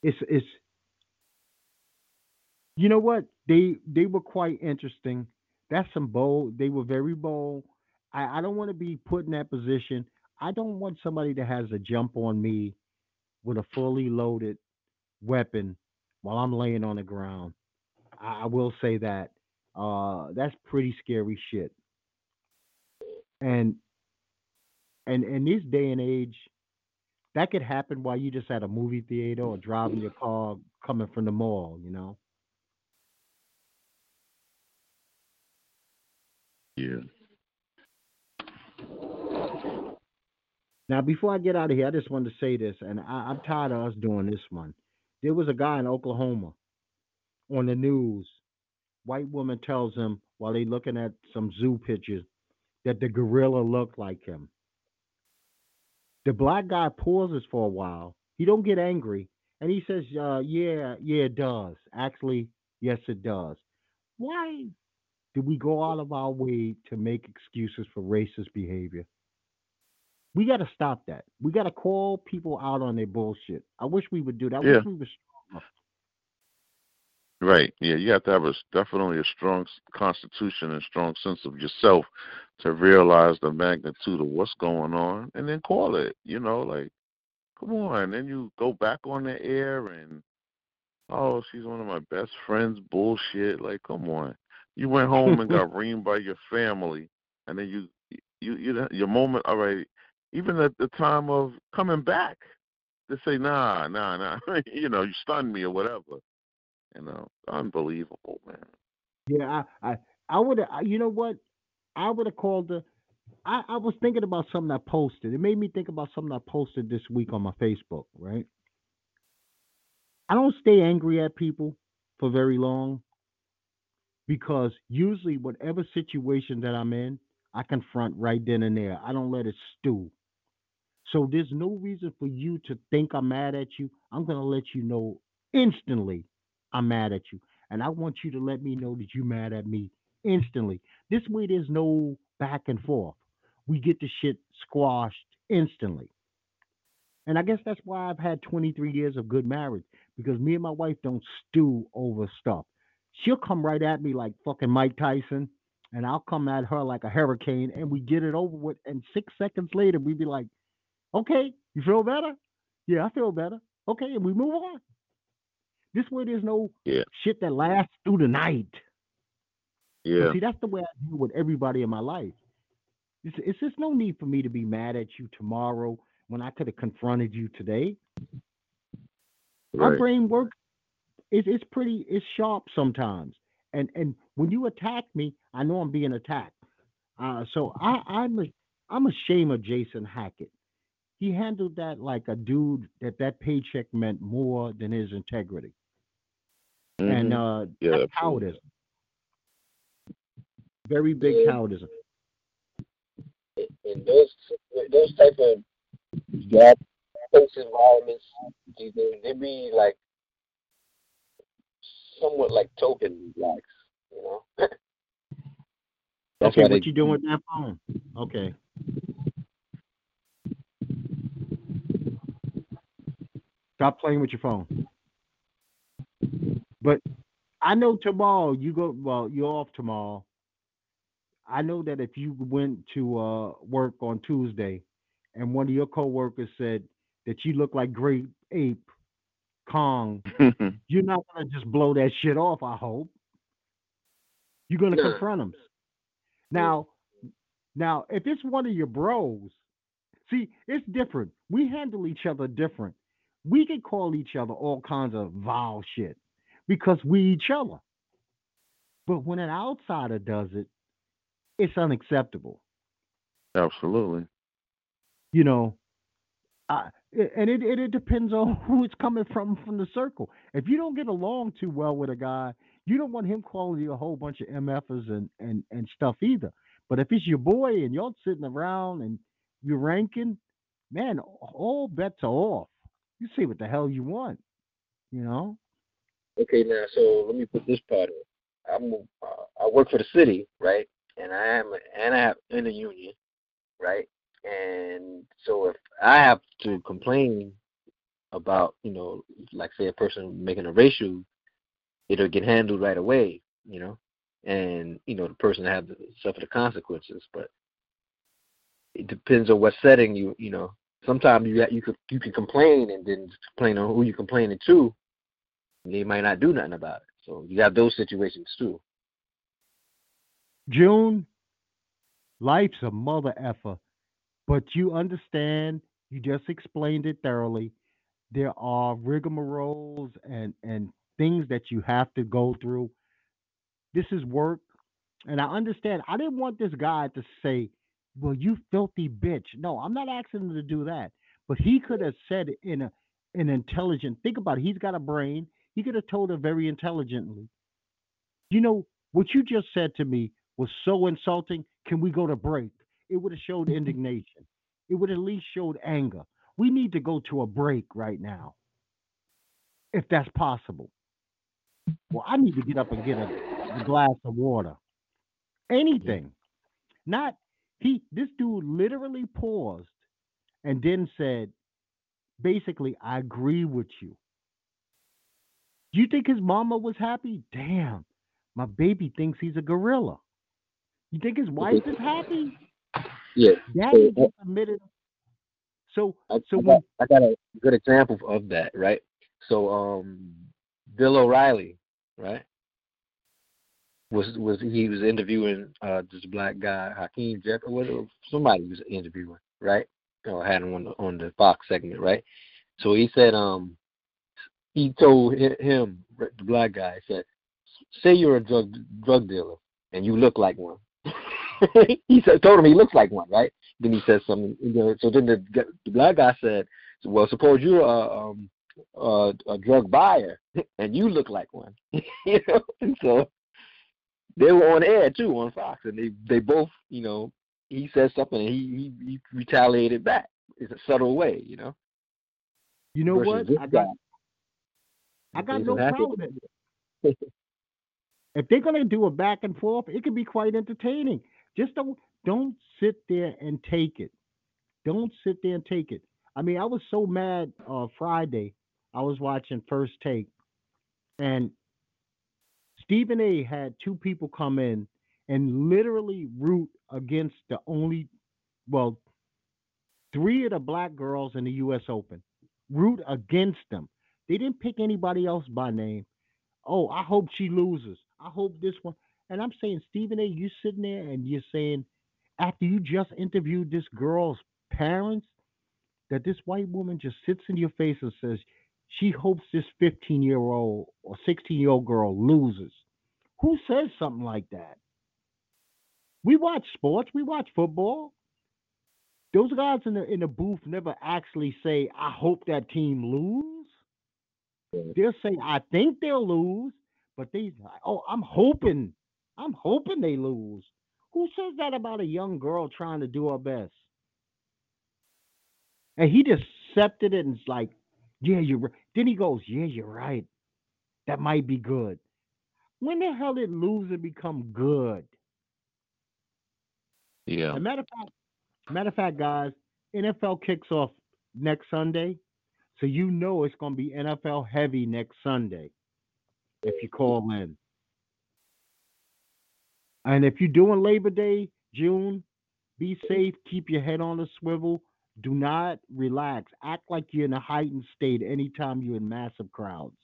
it's it's you know what they they were quite interesting. That's some bold. They were very bold. I, I don't want to be put in that position. I don't want somebody that has a jump on me with a fully loaded weapon while I'm laying on the ground. I, I will say that. Uh, that's pretty scary shit. And and in this day and age, that could happen while you just at a movie theater or driving your car coming from the mall, you know. Yeah. Now, before I get out of here, I just wanted to say this, and I, I'm tired of us doing this one. There was a guy in Oklahoma on the news. White woman tells him while they looking at some zoo pictures that the gorilla looked like him. The black guy pauses for a while. He don't get angry, and he says, uh, "Yeah, yeah, it does. Actually, yes, it does." Why do we go out of our way to make excuses for racist behavior? We got to stop that. We got to call people out on their bullshit. I wish we would do that. I Yeah. wish we was stronger. Right. Yeah. You have to have a definitely a strong constitution and strong sense of yourself to realize the magnitude of what's going on, and then call it. You know, like, come on. Then you go back on the air and, oh, she's one of my best friends. Bullshit. Like, come on. You went home and got reamed by your family, and then you, you, you, your moment. All right. Even at the time of coming back, to say, nah, nah, nah. you know, you stunned me or whatever. You uh, know, unbelievable, man. Yeah, I, I, I would. have You know what? I would have called her. I, I was thinking about something I posted. It made me think about something I posted this week on my Facebook. Right. I don't stay angry at people for very long because usually, whatever situation that I'm in, I confront right then and there. I don't let it stew. So there's no reason for you to think I'm mad at you. I'm gonna let you know instantly I'm mad at you. And I want you to let me know that you're mad at me instantly. This way there's no back and forth. We get the shit squashed instantly. And I guess that's why I've had 23 years of good marriage because me and my wife don't stew over stuff. She'll come right at me like fucking Mike Tyson, and I'll come at her like a hurricane, and we get it over with. And six seconds later, we'd be like, okay, you feel better? Yeah, I feel better. Okay, and we move on. This way, there's no Yeah. shit that lasts through the night. Yeah. See, that's the way I deal with everybody in my life. It's, it's just no need for me to be mad at you tomorrow when I could have confronted you today. My Right. brain works. It's it's pretty. It's sharp sometimes. And and when you attack me, I know I'm being attacked. Uh, so I I'm a, I'm ashamed of Jason Hackett. He handled that like a dude that that paycheck meant more than his integrity. And Mhm. uh, Yeah, that's absolutely. cowardice. Very big Yeah. cowardice. in those those type of job post environments, they they they be like somewhat like token blacks, you know. Okay, what they you doing with that phone? Okay. Stop playing with your phone. But I know tomorrow you go well, you're off tomorrow. I know that if you went to uh, work on Tuesday and one of your coworkers said that you look like Great Ape Kong, you're not gonna just blow that shit off, I hope. You're gonna confront them. Now, now, if it's one of your bros, see, it's different. We handle each other different. We can call each other all kinds of vile shit because we each other. But when an outsider does it, it's unacceptable. Absolutely. You know, I, and it, it it depends on who it's coming from from the circle. If you don't get along too well with a guy, you don't want him calling you a whole bunch of MFers and and and stuff either. But if it's your boy and y'all sitting around and you're ranking, man, all bets are off. You say what the hell you want, you know. Okay, now so let me put this part in. I'm uh, I work for the city, right? And I am and I have in the union, right? And so if I have to complain about, you know, like say a person making a racial, it'll get handled right away, you know, and you know the person have to suffer the consequences. But it depends on what setting you, you know. Sometimes you you could you can complain and then complain on who you're complaining to, they might not do nothing about it. So you have those situations too. June, life's a mother effer, but you understand. You just explained it thoroughly. There are rigmaroles and and things that you have to go through. This is work, and I understand. I didn't want this guy to say, "Well, you filthy bitch." No, I'm not asking him to do that, but he could have said in a an intelligent. Think about it. He's got a brain. He could have told her very intelligently. You know what you just said to me was so insulting. Can we go to break? It would have showed mm-hmm. indignation. It would at least showed anger. We need to go to a break right now, if that's possible. Well, I need to get up and get a, a glass of water. Anything. Not he. This dude literally paused and then said, basically, I agree with you. Do you think his mama was happy? Damn, my baby thinks he's a gorilla. You think his wife is happy? Yeah. Daddy So, admitted. So, I, so I, got, I got a good example of that, right? So, um, Bill O'Reilly, right? Was was he was interviewing uh this black guy Hakeem Jeff or whatever somebody was interviewing, right? Or had him on the on the Fox segment, right? So he said, um, he told him the black guy said, say you're a drug drug dealer and you look like one. he said, told him he looks like one, right? Then he said something. You know, so then the, the black guy said, "Well, suppose you're a um, a, a drug buyer and you look like one." you know, and so they were on air too on Fox, and they they both, you know, he said something and he he, he retaliated back. It's a subtle way, you know. you know versus what, I got I got no problem with it. If they're gonna do a back and forth, it can be quite entertaining. Just don't don't sit there and take it. Don't sit there and take it. I mean, I was so mad uh Friday. I was watching First Take, and Stephen A. had two people come in and literally root against the only, well, three of the black girls in the U.S. Open. Root against them. They didn't pick anybody else by name. Oh, I hope she loses. I hope this one. And I'm saying, Stephen A., you sitting there and you're saying, after you just interviewed this girl's parents, that this white woman just sits in your face and says she hopes this 15 year old or 16 year old girl loses. Who says something like that? We watch sports, we watch football. Those guys in the in the booth never actually say, I hope that team lose. They'll say, I think they'll lose, but they oh, I'm hoping, I'm hoping they lose. Who says that about a young girl trying to do her best? And he just accepted it and it's like, yeah, you're right. Then he goes, yeah, you're right. That might be good. When the hell did lose and become good? Yeah. Matter of fact, matter of fact, guys, NFL kicks off next Sunday, so you know it's going to be NFL heavy next Sunday if you call in. And if you're doing Labor Day, June, be safe, keep your head on a swivel. Do not relax. Act like you're in a heightened state anytime you're in massive crowds.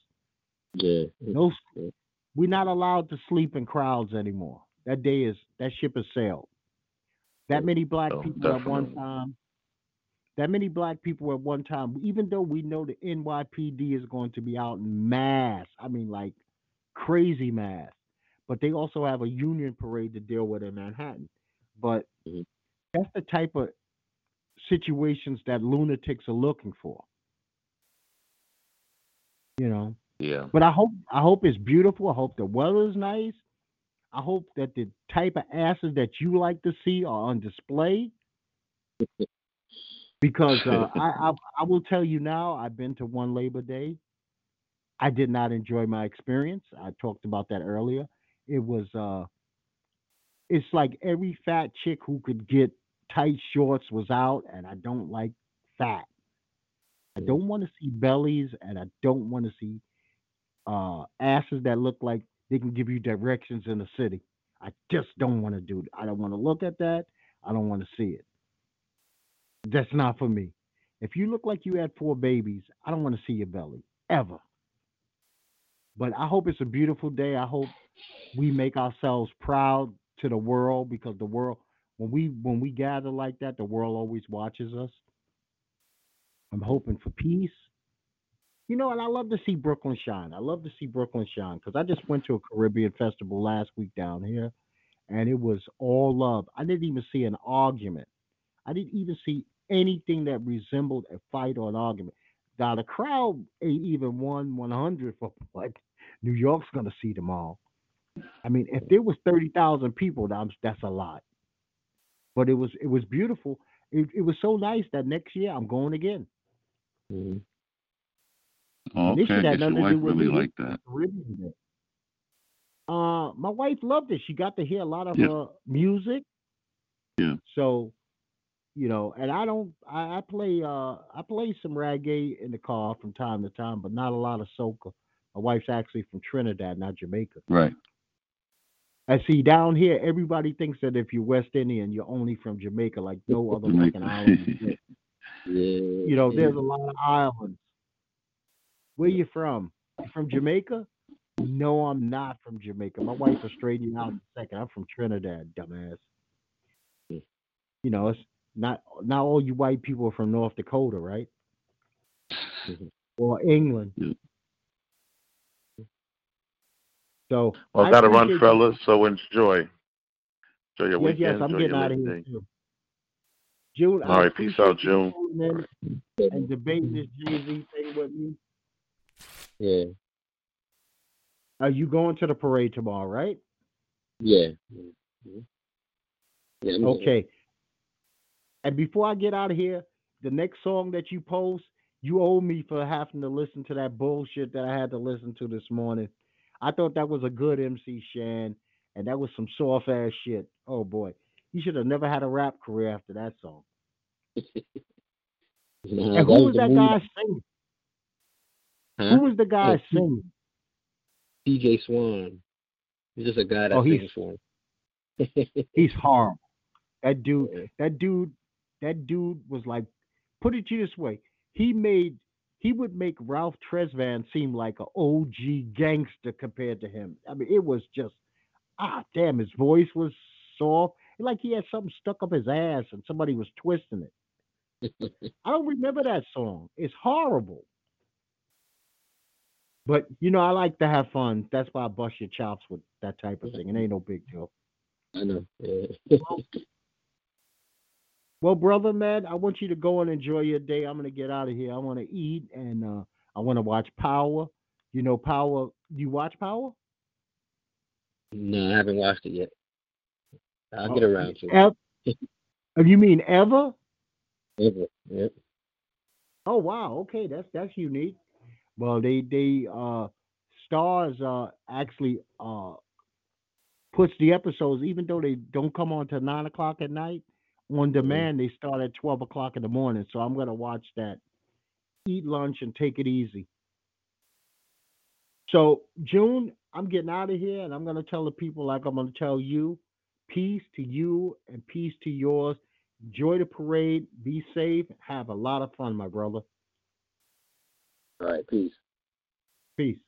Yeah. No, we're not allowed to sleep in crowds anymore. That day is that ship has sailed. That many black Oh, people at one time. That many black people at one time. Even though we know the NYPD is going to be out in mass. I mean, like crazy mass. But they also have a union parade to deal with in Manhattan. But Mhm. that's the type of situations that lunatics are looking for. You know. Yeah. But I hope I hope it's beautiful. I hope the weather's nice. I hope that the type of asses that you like to see are on display. Because uh, I, I I will tell you now, I've been to one Labor Day. I did not enjoy my experience. I talked about that earlier. It was uh it's like every fat chick who could get tight shorts was out and I don't like fat. I don't want to see bellies and I don't want to see uh asses that look like they can give you directions in the city. I just don't want to do it. I don't want to look at that. I don't want to see it. That's not for me. If you look like you had four babies, I don't want to see your belly ever. But I hope it's a beautiful day. I hope we make ourselves proud to the world because the world when we when we gather like that, the world always watches us. I'm hoping for peace. You know, and I love to see Brooklyn shine. I love to see Brooklyn shine because I just went to a Caribbean festival last week down here, and it was all love. I didn't even see an argument. I didn't even see anything that resembled a fight or an argument. Now the crowd ain't even one one hundred for what New York's gonna see them all. I mean, if there was thirty thousand people, that's that's a lot. But it was it was beautiful. It, it was so nice that next year I'm going again. Oh, this okay, shit I had guess your nothing to wife do with really me. liked that. Uh, my wife loved it. She got to hear a lot of Yeah. her music. Yeah. So, you know, and I don't. I, I play. Uh, I play some reggae in the car from time to time, but not a lot of soca. My wife's actually from Trinidad, not Jamaica. Right. I see, down here, everybody thinks that if you're West Indian, you're only from Jamaica, like no other fucking island. Yeah. You know, yeah. there's a lot of islands. Where you from? You from Jamaica? No, I'm not from Jamaica. My wife will straighten you out in a second. I'm from Trinidad, dumbass. You know, it's not not all you white people are from North Dakota, right? Or England. Yeah. So Well, I I got to run, appreciate fellas. So enjoy. Enjoy your Yes, weekend. yes, I'm enjoy getting out of here too. June, All I right, peace out, June. calling and debating this Jay Z thing with me. Yeah. Are you going to the parade tomorrow, right? Yeah. Yeah. I'm- Okay. And before I get out of here, the next song that you post, you owe me for having to listen to that bullshit that I had to listen to this morning. I thought that was a good MC Shan, and that was some soft ass shit. Oh boy, he should have never had a rap career after that song. Nah, And who was that guy singing? Huh? Who was the guy Oh, singing? TJ Swan. He's just a guy oh, that Oh, he's- sings for him. He's horrible. That dude, that dude, that dude was like, put it to you this way, he made, he would make Ralph Tresvant seem like an OG gangster compared to him. I mean, it was just, ah, damn, his voice was soft, like he had something stuck up his ass and somebody was twisting it. I don't remember that song. It's horrible. But you know, I like to have fun. That's why I bust your chops with that type of thing. It ain't no big deal. I know. Yeah. Well, brother, man, I want you to go and enjoy your day. I'm gonna get out of here. I want to eat and uh, I want to watch Power. You know, Power. Do you watch Power? no, I haven't watched it yet. I'll Oh, get around to it. Ev- oh, you mean ever? Ever. Yep. Oh wow, okay, that's that's unique. Well, they they uh Starz uh actually uh puts the episodes even though they don't come on till nine o'clock at night on mm-hmm. demand. They start at twelve o'clock in the morning, so I'm gonna watch that. Eat lunch and take it easy. So June, I'm getting out of here, and I'm gonna tell the people like I'm gonna tell you. Peace to you and peace to yours. Enjoy the parade. Be safe. Have a lot of fun, my brother. All right. Peace. Peace.